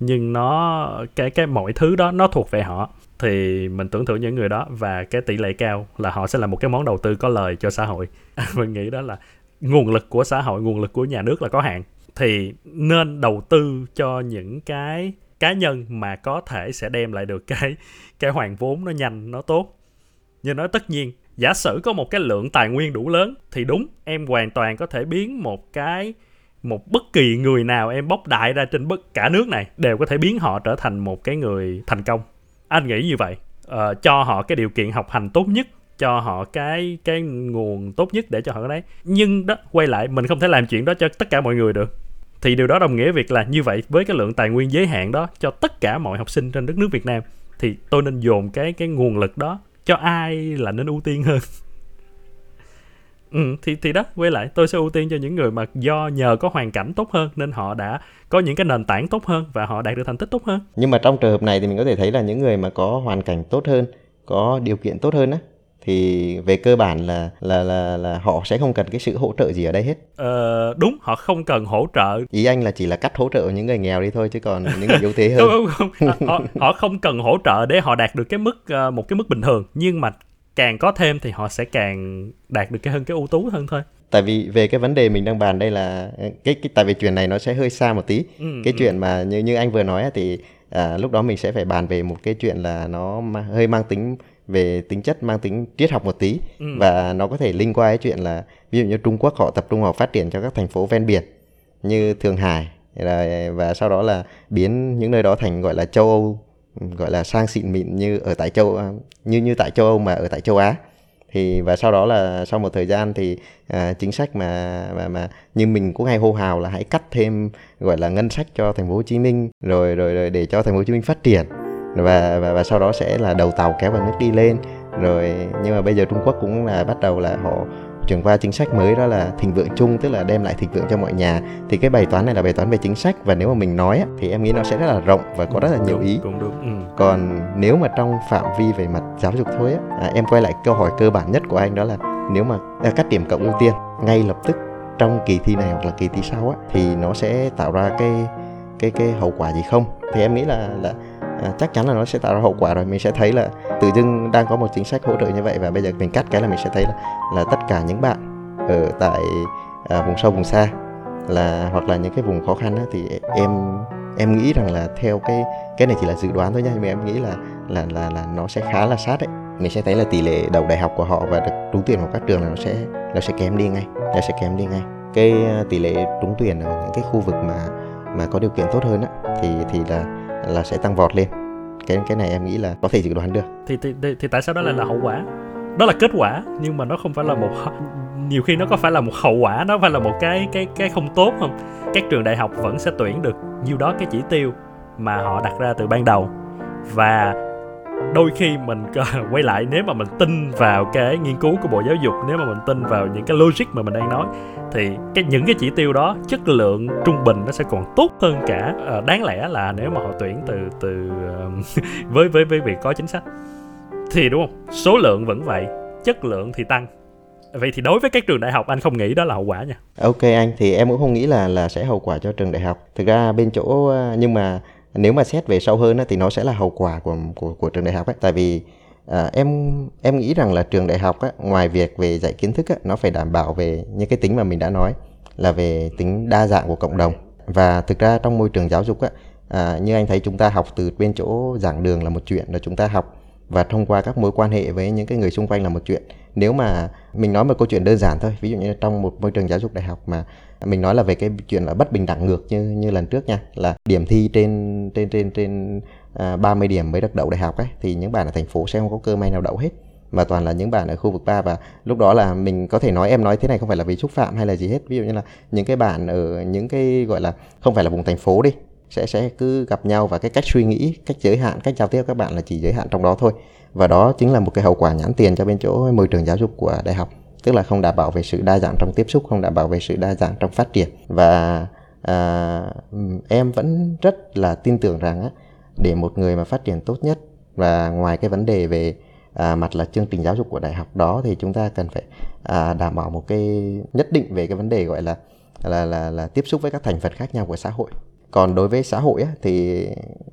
Nhưng nó cái cái mọi thứ đó nó thuộc về họ thì mình tưởng thưởng những người đó và cái tỷ lệ cao là họ sẽ là một cái món đầu tư có lời cho xã hội. (laughs) Mình nghĩ đó là nguồn lực của xã hội, nguồn lực của nhà nước là có hạn. Thì nên đầu tư cho những cái cá nhân mà có thể sẽ đem lại được cái cái hoàn vốn nó nhanh, nó tốt. Nhưng nói tất nhiên, giả sử có một cái lượng tài nguyên đủ lớn thì đúng, em hoàn toàn có thể biến một cái, một bất kỳ người nào em bóc đại ra trên bất, cả nước này đều có thể biến họ trở thành một cái người thành công anh nghĩ như vậy. Uh, cho họ cái điều kiện học hành tốt nhất cho họ cái cái nguồn tốt nhất để cho họ cái đấy. Nhưng đó quay lại mình không thể làm chuyện đó cho tất cả mọi người được. Thì điều đó đồng nghĩa việc là như vậy với cái lượng tài nguyên giới hạn đó cho tất cả mọi học sinh trên đất nước Việt Nam. Thì tôi nên dồn cái cái nguồn lực đó cho ai là nên ưu tiên hơn? Ừ, thì thì đó quay lại tôi sẽ ưu tiên cho những người mà do nhờ có hoàn cảnh tốt hơn nên họ đã có những cái nền tảng tốt hơn và họ đạt được thành tích tốt hơn nhưng mà trong trường hợp này thì mình có thể thấy là những người mà có hoàn cảnh tốt hơn có điều kiện tốt hơn á thì về cơ bản là là là là họ sẽ không cần cái sự hỗ trợ gì ở đây hết. Ờ, đúng, họ không cần hỗ trợ. Ý anh là chỉ là cắt hỗ trợ những người nghèo đi thôi chứ còn những người yếu thế hơn. (laughs) không, không, không. Họ, họ không cần hỗ trợ để họ đạt được cái mức uh, một cái mức bình thường, nhưng mà càng có thêm thì họ sẽ càng đạt được cái hơn cái ưu tú hơn thôi tại vì về cái vấn đề mình đang bàn đây là cái, cái tại vì chuyện này nó sẽ hơi xa một tí ừ, cái ừ. chuyện mà như như anh vừa nói thì à, lúc đó mình sẽ phải bàn về một cái chuyện là nó hơi mang tính về tính chất mang tính triết học một tí ừ. và nó có thể liên quan cái chuyện là ví dụ như Trung Quốc họ tập trung vào phát triển cho các thành phố ven biển như Thượng Hải và sau đó là biến những nơi đó thành gọi là châu Âu gọi là sang xịn mịn như ở tại châu à, như như tại châu Âu mà ở tại châu Á. Thì và sau đó là sau một thời gian thì à, chính sách mà mà mà như mình cũng hay hô hào là hãy cắt thêm gọi là ngân sách cho thành phố Hồ Chí Minh rồi rồi rồi để cho thành phố Hồ Chí Minh phát triển. Và và và sau đó sẽ là đầu tàu kéo vào nước đi lên. Rồi nhưng mà bây giờ Trung Quốc cũng là bắt đầu là họ chuyển qua chính sách mới đó là thịnh vượng chung tức là đem lại thịnh vượng cho mọi nhà. Thì cái bài toán này là bài toán về chính sách và nếu mà mình nói thì em nghĩ nó sẽ rất là rộng và có rất là nhiều ý. cũng đúng. Ừ. còn nếu mà trong phạm vi về mặt giáo dục thôi á à, em quay lại câu hỏi cơ bản nhất của anh đó là nếu mà à, cắt điểm cộng ưu tiên ngay lập tức trong kỳ thi này hoặc là kỳ thi sau á thì nó sẽ tạo ra cái cái cái hậu quả gì không? Thì em nghĩ là là à, chắc chắn là nó sẽ tạo ra hậu quả rồi. Mình sẽ thấy là tự dưng đang có một chính sách hỗ trợ như vậy và bây giờ mình cắt cái là mình sẽ thấy là là tất cả những bạn ở tại à, vùng sâu vùng xa là hoặc là những cái vùng khó khăn á, thì em em nghĩ rằng là theo cái cái này chỉ là dự đoán thôi nha. Nhưng mà em nghĩ là là là là nó sẽ khá là sát đấy. Mình sẽ thấy là tỷ lệ đậu đại học của họ và được trúng tuyển vào các trường là nó sẽ nó sẽ kém đi ngay nó sẽ kém đi ngay. Cái à, tỷ lệ trúng tuyển ở những cái khu vực mà mà có điều kiện tốt hơn á thì thì là là sẽ tăng vọt lên. Cái cái này em nghĩ là có thể dự đoán được. Thì thì, thì, thì tại sao đó lại là hậu quả? Đó là kết quả nhưng mà nó không phải là một nhiều khi nó có phải là một hậu quả nó phải là một cái cái cái không tốt không? Các trường đại học vẫn sẽ tuyển được nhiêu đó cái chỉ tiêu mà họ đặt ra từ ban đầu. Và đôi khi mình (laughs) quay lại, nếu mà mình tin vào cái nghiên cứu của bộ giáo dục, nếu mà mình tin vào những cái logic mà mình đang nói, thì cái những cái chỉ tiêu đó, chất lượng trung bình nó sẽ còn tốt hơn cả. Ờ, đáng lẽ là nếu mà họ tuyển từ từ (laughs) với với với việc có chính sách. Thì đúng không? Số lượng vẫn vậy, chất lượng thì tăng. Vậy thì đối với các trường đại học, anh không nghĩ đó là hậu quả nha. Ok anh, thì em cũng không nghĩ là là sẽ hậu quả cho trường đại học. Thực ra bên chỗ ờ, nhưng mà nếu mà xét về sâu hơn thì nó sẽ là hậu quả của của của trường đại học ấy tại vì à, em em nghĩ rằng là trường đại học á, ngoài việc về dạy kiến thức á, nó phải đảm bảo về những cái tính mà mình đã nói là về tính đa dạng của cộng đồng. Và thực ra trong môi trường giáo dục á, à, như anh thấy chúng ta học từ bên chỗ giảng đường là một chuyện là chúng ta học và thông qua các mối quan hệ với những cái người xung quanh là một chuyện. Nếu mà mình nói một câu chuyện đơn giản thôi ví dụ như trong một môi trường giáo dục đại học mà mình nói là về cái chuyện là bất bình đẳng ngược như như lần trước nha là điểm thi trên trên trên trên à, 30 điểm mới được đậu đại học ấy thì những bạn ở thành phố sẽ không có cơ may nào đậu hết mà toàn là những bạn ở khu vực 3 và lúc đó là mình có thể nói em nói thế này không phải là vì xúc phạm hay là gì hết. Ví dụ như là những cái bạn ở những cái gọi là không phải là vùng thành phố đi sẽ sẽ cứ gặp nhau và cái cách suy nghĩ cách giới hạn cách giao tiếp các bạn là chỉ giới hạn trong đó thôi. Và đó chính là một cái hậu quả nhãn tiền cho bên chỗ môi trường giáo dục của đại học tức là không đảm bảo về sự đa dạng trong tiếp xúc không đảm bảo về sự đa dạng trong phát triển. Và à, em vẫn rất là tin tưởng rằng á, để một người mà phát triển tốt nhất và ngoài cái vấn đề về à, mặt là chương trình giáo dục của đại học đó thì chúng ta cần phải à, đảm bảo một cái nhất định về cái vấn đề gọi là là là là tiếp xúc với các thành phần khác nhau của xã hội. Còn đối với xã hội á, thì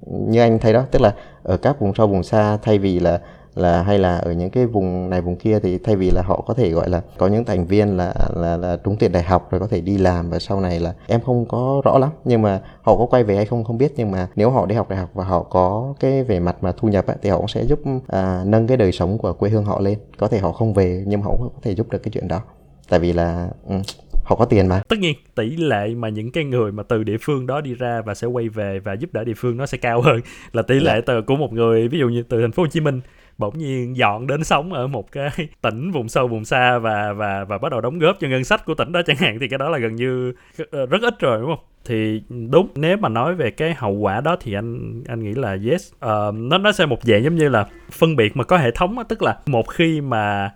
như anh thấy đó tức là ở các vùng sâu vùng xa thay vì là là hay là ở những cái vùng này vùng kia thì thay vì là họ có thể gọi là có những thành viên là là là trúng tuyển đại học rồi có thể đi làm và sau này là em không có rõ lắm nhưng mà họ có quay về hay không không biết nhưng mà nếu họ đi học đại học và họ có cái về mặt mà thu nhập ấy, thì họ cũng sẽ giúp à, nâng cái đời sống của quê hương họ lên. Có thể họ không về nhưng mà họ cũng có thể giúp được cái chuyện đó. Tại vì là um, họ có tiền mà. Tất nhiên tỷ lệ mà những cái người mà từ địa phương đó đi ra và sẽ quay về và giúp đỡ địa phương nó sẽ cao hơn là tỷ lệ dạ. từ của một người ví dụ như từ thành phố Hồ Chí Minh bỗng nhiên dọn đến sống ở một cái (laughs) tỉnh vùng sâu vùng xa và và và bắt đầu đóng góp cho ngân sách của tỉnh đó chẳng hạn thì cái đó là gần như ờ, rất ít rồi đúng không? Thì đúng nếu mà nói về cái hậu quả đó thì anh anh nghĩ là yes. Uh, nó nó sẽ một dạng giống như là phân biệt mà có hệ thống đó, tức là một khi mà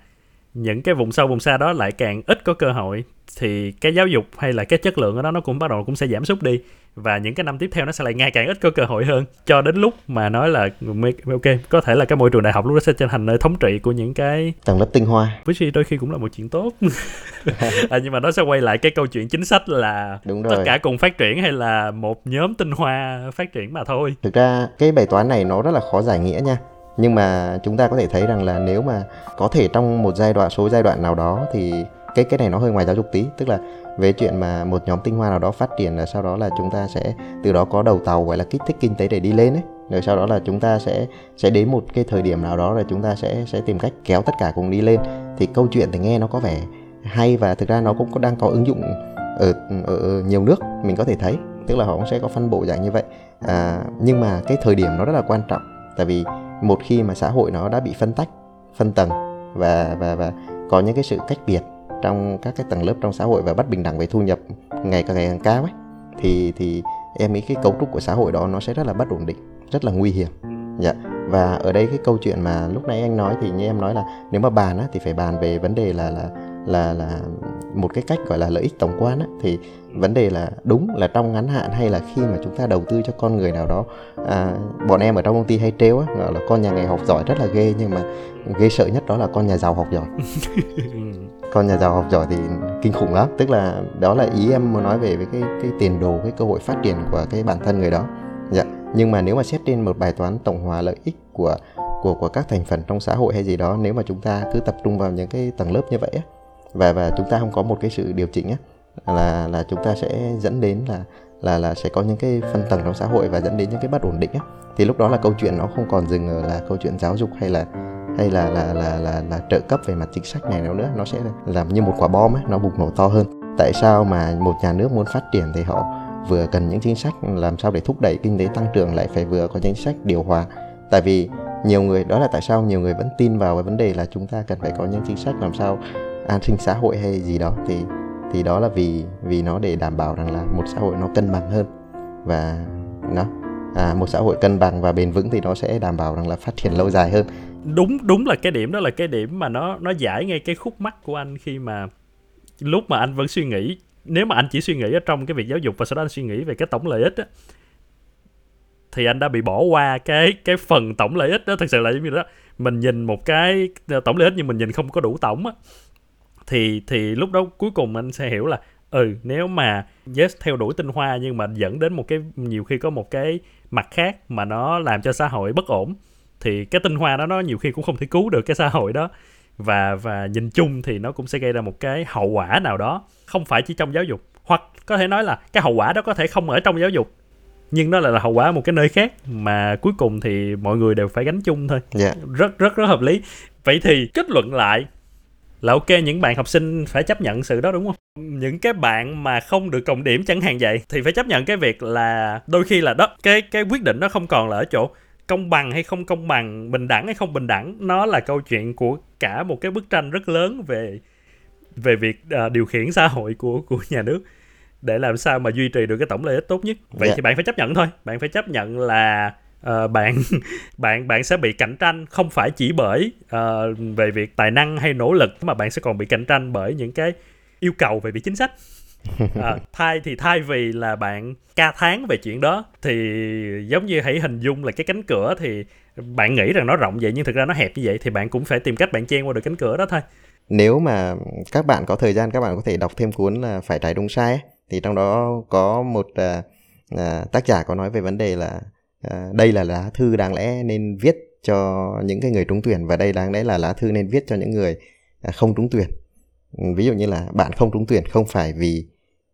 những cái vùng sâu vùng xa đó lại càng ít có cơ hội thì cái giáo dục hay là cái chất lượng ở đó nó cũng bắt đầu cũng sẽ giảm sút đi và những cái năm tiếp theo nó sẽ lại ngày càng ít có cơ hội hơn. Cho đến lúc mà nói là ok có thể là cái môi trường đại học lúc đó sẽ trở thành nơi thống trị của những cái tầng lớp tinh hoa. Which đôi khi cũng là một chuyện tốt. (laughs) À, nhưng mà nó sẽ quay lại cái câu chuyện chính sách là Đúng rồi. tất cả cùng phát triển hay là một nhóm tinh hoa phát triển mà thôi. Thực ra cái bài toán này nó rất là khó giải nghĩa nha. Nhưng mà chúng ta có thể thấy rằng là nếu mà có thể trong một giai đoạn số giai đoạn nào đó thì cái cái này nó hơi ngoài giáo dục tí. Tức là về chuyện mà một nhóm tinh hoa nào đó phát triển là sau đó là chúng ta sẽ từ đó có đầu tàu gọi là kích thích kinh tế để đi lên ấy. Rồi sau đó là chúng ta sẽ sẽ đến một cái thời điểm nào đó là chúng ta sẽ sẽ tìm cách kéo tất cả cùng đi lên. Thì câu chuyện thì nghe nó có vẻ hay và thực ra nó cũng có đang có ứng dụng ở, ở nhiều nước mình có thể thấy. Tức là họ cũng sẽ có phân bổ dạng như vậy. À, nhưng mà cái thời điểm nó rất là quan trọng. Tại vì một khi mà xã hội nó đã bị phân tách phân tầng và và và có những cái sự cách biệt trong các cái tầng lớp trong xã hội và bất bình đẳng về thu nhập ngày càng ngày càng cao ấy thì thì em nghĩ cái cấu trúc của xã hội đó nó sẽ rất là bất ổn định rất là nguy hiểm. Dạ và ở đây cái câu chuyện mà lúc nãy anh nói thì như em nói là nếu mà bàn á, thì phải bàn về vấn đề là là là là một cái cách gọi là lợi ích tổng quan á, thì vấn đề là đúng là trong ngắn hạn hay là khi mà chúng ta đầu tư cho con người nào đó à, bọn em ở trong công ty hay trêu á gọi là con nhà nghề học giỏi rất là ghê nhưng mà ghê sợ nhất đó là con nhà giàu học giỏi. (laughs) Con nhà giàu học giỏi thì kinh khủng lắm. Tức là đó là ý em muốn nói về với cái cái tiền đồ cái cơ hội phát triển của cái bản thân người đó. Dạ. Nhưng mà nếu mà xét trên một bài toán tổng hòa lợi ích của của của các thành phần trong xã hội hay gì đó nếu mà chúng ta cứ tập trung vào những cái tầng lớp như vậy á và và chúng ta không có một cái sự điều chỉnh á là là chúng ta sẽ dẫn đến là là là sẽ có những cái phân tầng trong xã hội và dẫn đến những cái bất ổn định á thì lúc đó là câu chuyện nó không còn dừng ở là câu chuyện giáo dục hay là hay là là là là, là trợ cấp về mặt chính sách này nữa nữa. Nó sẽ làm như một quả bom ấy nó bùng nổ to hơn. Tại sao mà một nhà nước muốn phát triển thì họ vừa cần những chính sách làm sao để thúc đẩy kinh tế tăng trưởng lại phải vừa có chính sách điều hòa? Tại vì nhiều người đó là tại sao nhiều người vẫn tin vào cái vấn đề là chúng ta cần phải có những chính sách làm sao an sinh xã hội hay gì đó thì thì đó là vì vì nó để đảm bảo rằng là một xã hội nó cân bằng hơn. Và nó à, một xã hội cân bằng và bền vững thì nó sẽ đảm bảo rằng là phát triển lâu dài hơn. Đúng đúng là cái điểm đó là cái điểm mà nó nó giải ngay cái khúc mắc của anh khi mà lúc mà anh vẫn suy nghĩ. Nếu mà anh chỉ suy nghĩ ở trong cái việc giáo dục và sau đó anh suy nghĩ về cái tổng lợi ích á thì anh đã bị bỏ qua cái cái phần tổng lợi ích đó. Thật sự là giống như đó mình nhìn một cái tổng lợi ích nhưng mình nhìn không có đủ tổng á thì thì lúc đó cuối cùng anh sẽ hiểu là ừ nếu mà yes theo đuổi tinh hoa nhưng mà dẫn đến một cái nhiều khi có một cái mặt khác mà nó làm cho xã hội bất ổn thì cái tinh hoa đó nó nhiều khi cũng không thể cứu được cái xã hội đó và và nhìn chung thì nó cũng sẽ gây ra một cái hậu quả nào đó không phải chỉ trong giáo dục hoặc có thể nói là cái hậu quả đó có thể không ở trong giáo dục nhưng nó lại là hậu quả một cái nơi khác mà cuối cùng thì mọi người đều phải gánh chung thôi yeah. Dạ. rất rất rất hợp lý vậy thì kết luận lại là ok những bạn học sinh phải chấp nhận sự đó đúng không những cái bạn mà không được cộng điểm chẳng hạn vậy thì phải chấp nhận cái việc là đôi khi là đó cái cái quyết định nó không còn là ở chỗ công bằng hay không công bằng bình đẳng hay không bình đẳng nó là câu chuyện của cả một cái bức tranh rất lớn về về việc uh, điều khiển xã hội của của nhà nước để làm sao mà duy trì được cái tổng lợi ích tốt nhất vậy yeah. Dạ. thì bạn phải chấp nhận thôi bạn phải chấp nhận là uh, bạn bạn bạn sẽ bị cạnh tranh không phải chỉ bởi uh, về việc tài năng hay nỗ lực mà bạn sẽ còn bị cạnh tranh bởi những cái yêu cầu về việc chính sách. À, (laughs) thay thì thay vì là bạn ca tháng về chuyện đó thì giống như hãy hình dung là cái cánh cửa thì bạn nghĩ rằng nó rộng vậy nhưng thực ra nó hẹp như vậy thì bạn cũng phải tìm cách bạn chen qua được cánh cửa đó thôi. Nếu mà các bạn có thời gian các bạn có thể đọc thêm cuốn là phải trái đúng sai ấy, thì trong đó có một uh, uh, tác giả có nói về vấn đề là Ờ, đây là lá thư đáng lẽ nên viết cho những cái người trúng tuyển và đây đáng lẽ là lá thư nên viết cho những người à, không trúng tuyển ừ, ví dụ như là bạn không trúng tuyển không phải vì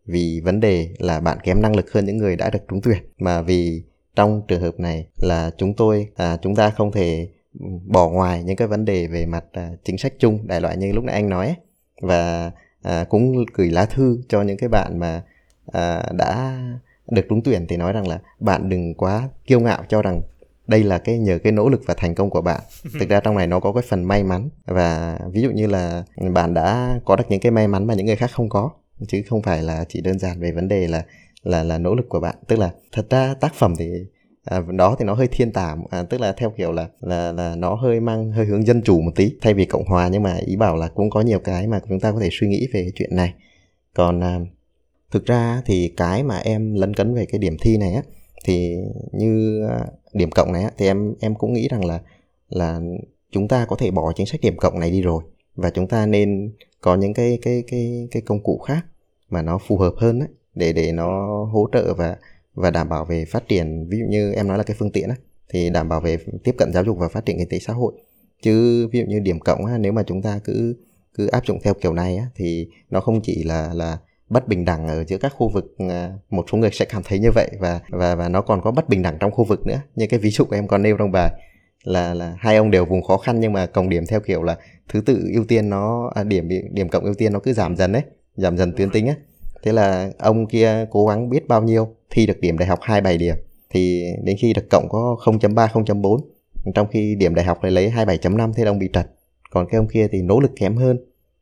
vì vấn đề là bạn kém năng lực hơn những người đã được trúng tuyển mà vì trong trường hợp này là chúng tôi à, chúng ta không thể ừ, bỏ ngoài những cái vấn đề về mặt à, chính sách chung đại loại như lúc nãy anh nói ấy. và à, cũng gửi lá thư cho những cái bạn mà à, đã được trúng tuyển thì nói rằng là bạn đừng quá kiêu ngạo cho rằng đây là cái nhờ cái nỗ lực và thành công của bạn. (laughs) Thực ra trong này nó có cái phần may mắn và ví dụ như là bạn đã có được những cái may mắn mà những người khác không có chứ không phải là chỉ đơn giản về vấn đề là là là nỗ lực của bạn. Tức là thật ra tác phẩm thì à, đó thì nó hơi thiên tả à, tức là theo kiểu là là là nó hơi mang hơi hướng dân chủ một tí thay vì cộng hòa. Nhưng mà ý bảo là cũng có nhiều cái mà chúng ta có thể suy nghĩ về cái chuyện này. Còn à, thực ra thì cái mà em lấn cấn về cái điểm thi này á thì như à, điểm cộng này á, thì em em cũng nghĩ rằng là là chúng ta có thể bỏ chính sách điểm cộng này đi rồi và chúng ta nên có những cái cái cái cái công cụ khác mà nó phù hợp hơn đấy để để nó hỗ trợ và và đảm bảo về phát triển. Ví dụ như em nói là cái phương tiện á thì đảm bảo về tiếp cận giáo dục và phát triển kinh tế xã hội. Chứ ví dụ như điểm cộng á, nếu mà chúng ta cứ cứ áp dụng theo kiểu này á, thì nó không chỉ là là bất bình đẳng ở giữa các khu vực ờ, một số người sẽ cảm thấy như vậy và và và nó còn có bất bình đẳng trong khu vực nữa. Như cái ví dụ của em còn nêu trong bài là là hai ông đều vùng khó khăn nhưng mà cộng điểm theo kiểu là thứ tự ưu tiên nó à, điểm điểm cộng ưu tiên nó cứ giảm dần đấy giảm dần tuyến tính á thế là ông kia cố gắng biết bao nhiêu thi được điểm đại học 27 điểm thì đến khi được cộng có 0.3 0.4 trong khi điểm đại học lại lấy 27.5 thế là ông bị trật. Còn cái ông kia thì nỗ lực kém hơn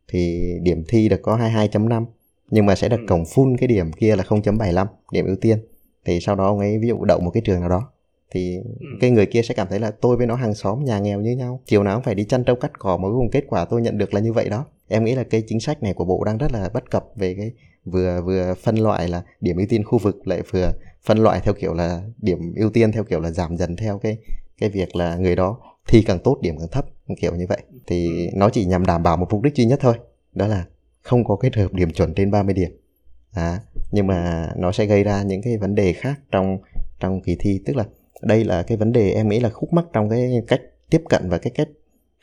thì điểm thi được có 22.5 nhưng mà sẽ được ừ. cổng full cái điểm kia là 0.75 điểm ưu tiên. Thì sau đó ông ấy ví dụ đậu một cái trường nào đó thì ừ. cái người kia sẽ cảm thấy là tôi với nó hàng xóm nhà nghèo như nhau. Chiều nào cũng phải đi chăn trâu cắt cỏ mà cuối cùng kết quả tôi nhận được là như vậy đó. Em nghĩ là cái chính sách này của bộ đang rất là bất cập về cái vừa vừa phân loại là điểm ưu tiên khu vực lại vừa phân loại theo kiểu là điểm ưu tiên theo kiểu là giảm dần theo cái cái việc là người đó thi càng tốt điểm càng thấp kiểu như vậy. Thì nó chỉ nhằm đảm bảo một mục đích duy nhất thôi đó là không có kết hợp điểm chuẩn trên 30 điểm. À, nhưng mà nó sẽ gây ra những cái vấn đề khác trong trong kỳ thi. Tức là đây là cái vấn đề em nghĩ là khúc mắc trong cái cách tiếp cận và cái cách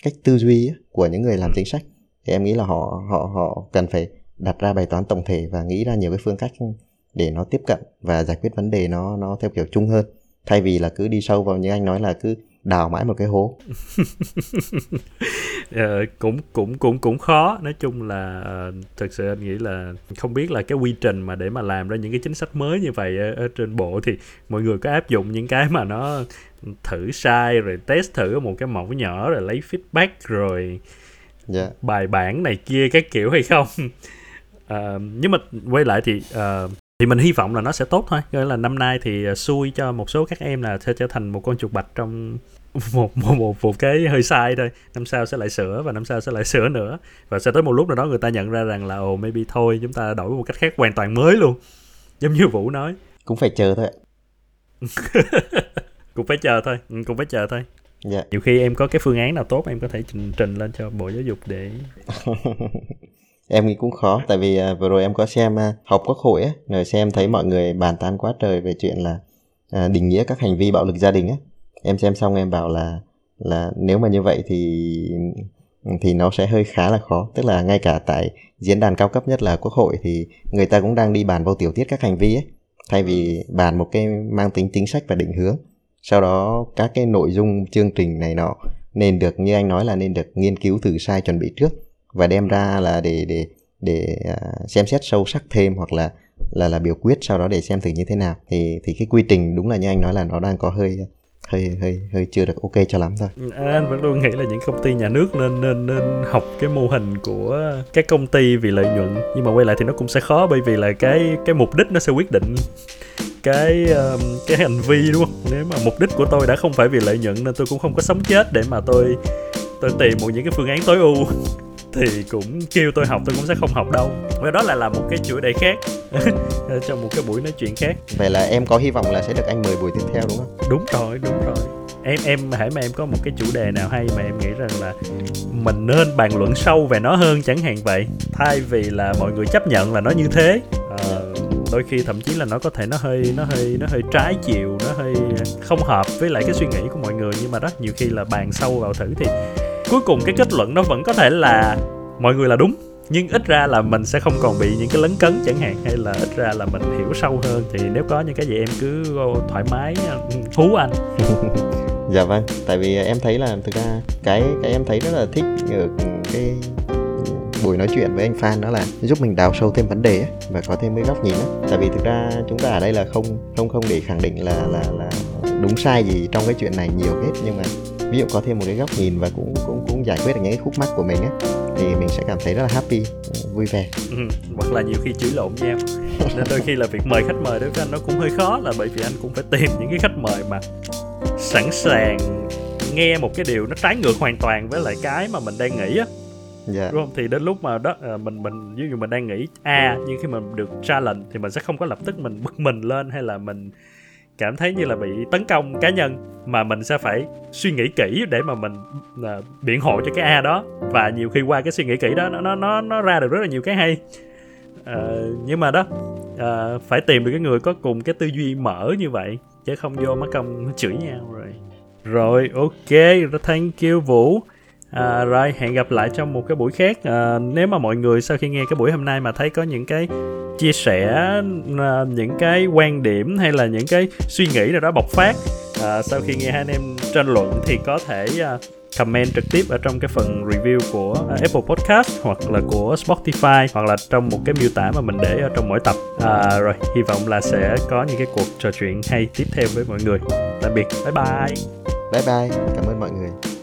cách tư duy của những người làm chính sách. Thì em nghĩ là họ họ họ cần phải đặt ra bài toán tổng thể và nghĩ ra nhiều cái phương cách để nó tiếp cận và giải quyết vấn đề nó nó theo kiểu chung hơn. Thay vì là cứ đi sâu vào như anh nói là cứ đào mãi một cái hố. (laughs) ờ, cũng cũng cũng cũng khó nói chung là uh, thực sự anh nghĩ là không biết là cái quy trình mà để mà làm ra những cái chính sách mới như vậy ở, ở trên bộ thì mọi người có áp dụng những cái mà nó thử sai rồi test thử một cái mẫu nhỏ rồi lấy feedback rồi yeah. Dạ. bài bản này kia các kiểu hay không uh, nhưng mà quay lại thì uh, thì mình hy vọng là nó sẽ tốt thôi nghĩa là năm nay thì xui cho một số các em là sẽ trở thành một con chuột bạch trong (laughs) một, một một một cái hơi sai thôi. Năm sau sẽ lại sửa và năm sau sẽ lại (laughs) sửa nữa. Và sẽ tới một lúc nào đó người ta nhận ra rằng là ồ maybe thôi chúng ta đổi một cách khác hoàn toàn mới luôn. Giống như vũ nói. Cũng phải chờ thôi (laughs) cũng phải chờ thôi. Ừ, cũng phải chờ thôi. Dạ. nhiều khi em có cái phương án nào tốt em có thể trình trình lên cho bộ giáo dục để em nghĩ cũng khó tại vì uh, vừa rồi em có xem uh, học quốc hội á rồi xem thấy mọi người bàn tán quá trời về chuyện là uh, định nghĩa các hành vi bạo lực gia đình á em xem xong em bảo là là nếu mà như vậy thì thì nó sẽ hơi khá là khó. Tức là ngay cả tại diễn đàn cao cấp nhất là quốc hội thì người ta cũng đang đi bàn vào tiểu tiết các hành vi ấy. Thay vì bàn một cái mang tính chính sách và định hướng. Sau đó các cái nội dung chương trình này nọ nên được, như anh nói là nên được nghiên cứu thử sai chuẩn bị trước và đem ra là để để để à, xem xét sâu sắc thêm hoặc là là là biểu quyết sau đó để xem thử như thế nào. Thì thì cái quy trình đúng là như anh nói là nó đang có hơi hơi hơi hơi chưa được ok cho lắm thôi. Ừ, à, anh vẫn luôn nghĩ là những công ty nhà nước nên nên nên học cái mô hình của các công ty vì lợi nhuận nhưng mà quay lại thì nó cũng sẽ khó bởi vì là cái cái mục đích nó sẽ quyết định cái um, cái hành vi đúng không? Nếu mà mục đích của tôi đã không phải vì lợi nhuận nên tôi cũng không có sống chết để mà tôi tôi tìm một những cái phương án tối ưu thì cũng kêu tôi học tôi cũng sẽ không học đâu. Và đó lại là một cái chuỗi đề khác. (laughs) Trong một cái buổi nói chuyện khác. Vậy là em có hy vọng là sẽ được anh mời buổi tiếp theo đúng không? Đúng rồi đúng rồi. Em em hãy mà em có một cái chủ đề nào hay mà em nghĩ rằng là mình nên bàn luận sâu về nó hơn chẳng hạn vậy. Thay vì là mọi người chấp nhận là nó như thế. À, đôi khi thậm chí là nó có thể nó hơi nó hơi nó hơi trái chiều nó hơi không hợp với lại cái suy nghĩ của mọi người. Nhưng mà rất nhiều khi là bàn sâu vào thử thì cuối cùng cái kết luận nó vẫn có thể là mọi người là đúng nhưng ít ra là mình sẽ không còn bị những cái lấn cấn chẳng hạn hay là ít ra là mình hiểu sâu hơn thì nếu có những cái gì em cứ thoải mái ừ, thú anh (laughs) dạ vâng tại vì em thấy là thực ra cái cái em thấy rất là thích ở cái buổi nói chuyện với anh Phan đó là giúp mình đào sâu thêm vấn đề ấy, và có thêm cái góc nhìn ấy. tại vì thực ra chúng ta ở đây là không không không để khẳng định là là là đúng sai gì trong cái chuyện này nhiều hết. Nhưng mà ví dụ có thêm một cái góc nhìn và cũng cũng cũng giải quyết được những cái khúc mắc của mình ấy thì mình sẽ cảm thấy rất là happy vui vẻ. Ừ, hoặc là nhiều khi chửi lộn nhau. Nên đôi khi là việc mời khách mời đối với anh nó cũng hơi khó là bởi vì anh cũng phải tìm những cái khách mời mà sẵn sàng nghe một cái điều nó trái ngược hoàn toàn với lại cái mà mình đang nghĩ á. Dạ. đúng không? Thì đến lúc mà đó à, mình mình ví dụ mình đang nghĩ a nhưng khi mình được challenge thì mình sẽ không có lập tức mình bực mình lên hay là mình cảm thấy như là bị tấn công cá nhân mà mình sẽ phải suy nghĩ kỹ để mà mình uh, biện hộ cho cái a đó. Và nhiều khi qua cái suy nghĩ kỹ đó nó nó nó ra được rất là nhiều cái hay. Uh, nhưng mà đó uh, phải tìm được cái người có cùng cái tư duy mở như vậy chứ không vô mất công chửi nhau rồi. Rồi ok thank you vũ. À, rồi hẹn gặp lại trong một cái buổi khác. À, nếu mà mọi người sau khi nghe cái buổi hôm nay mà thấy có những cái chia sẻ à, những cái quan điểm hay là những cái suy nghĩ nào đó bộc phát à, sau khi nghe hai anh em tranh luận thì có thể à, comment trực tiếp ở trong cái phần review của à, Apple Podcast hoặc là của Spotify hoặc là trong một cái miêu tả mà mình để ở trong mỗi tập. À, rồi hy vọng là sẽ có những cái cuộc trò chuyện hay tiếp theo với mọi người. Tạm biệt. Bye bye. Bye bye. Cảm ơn mọi người.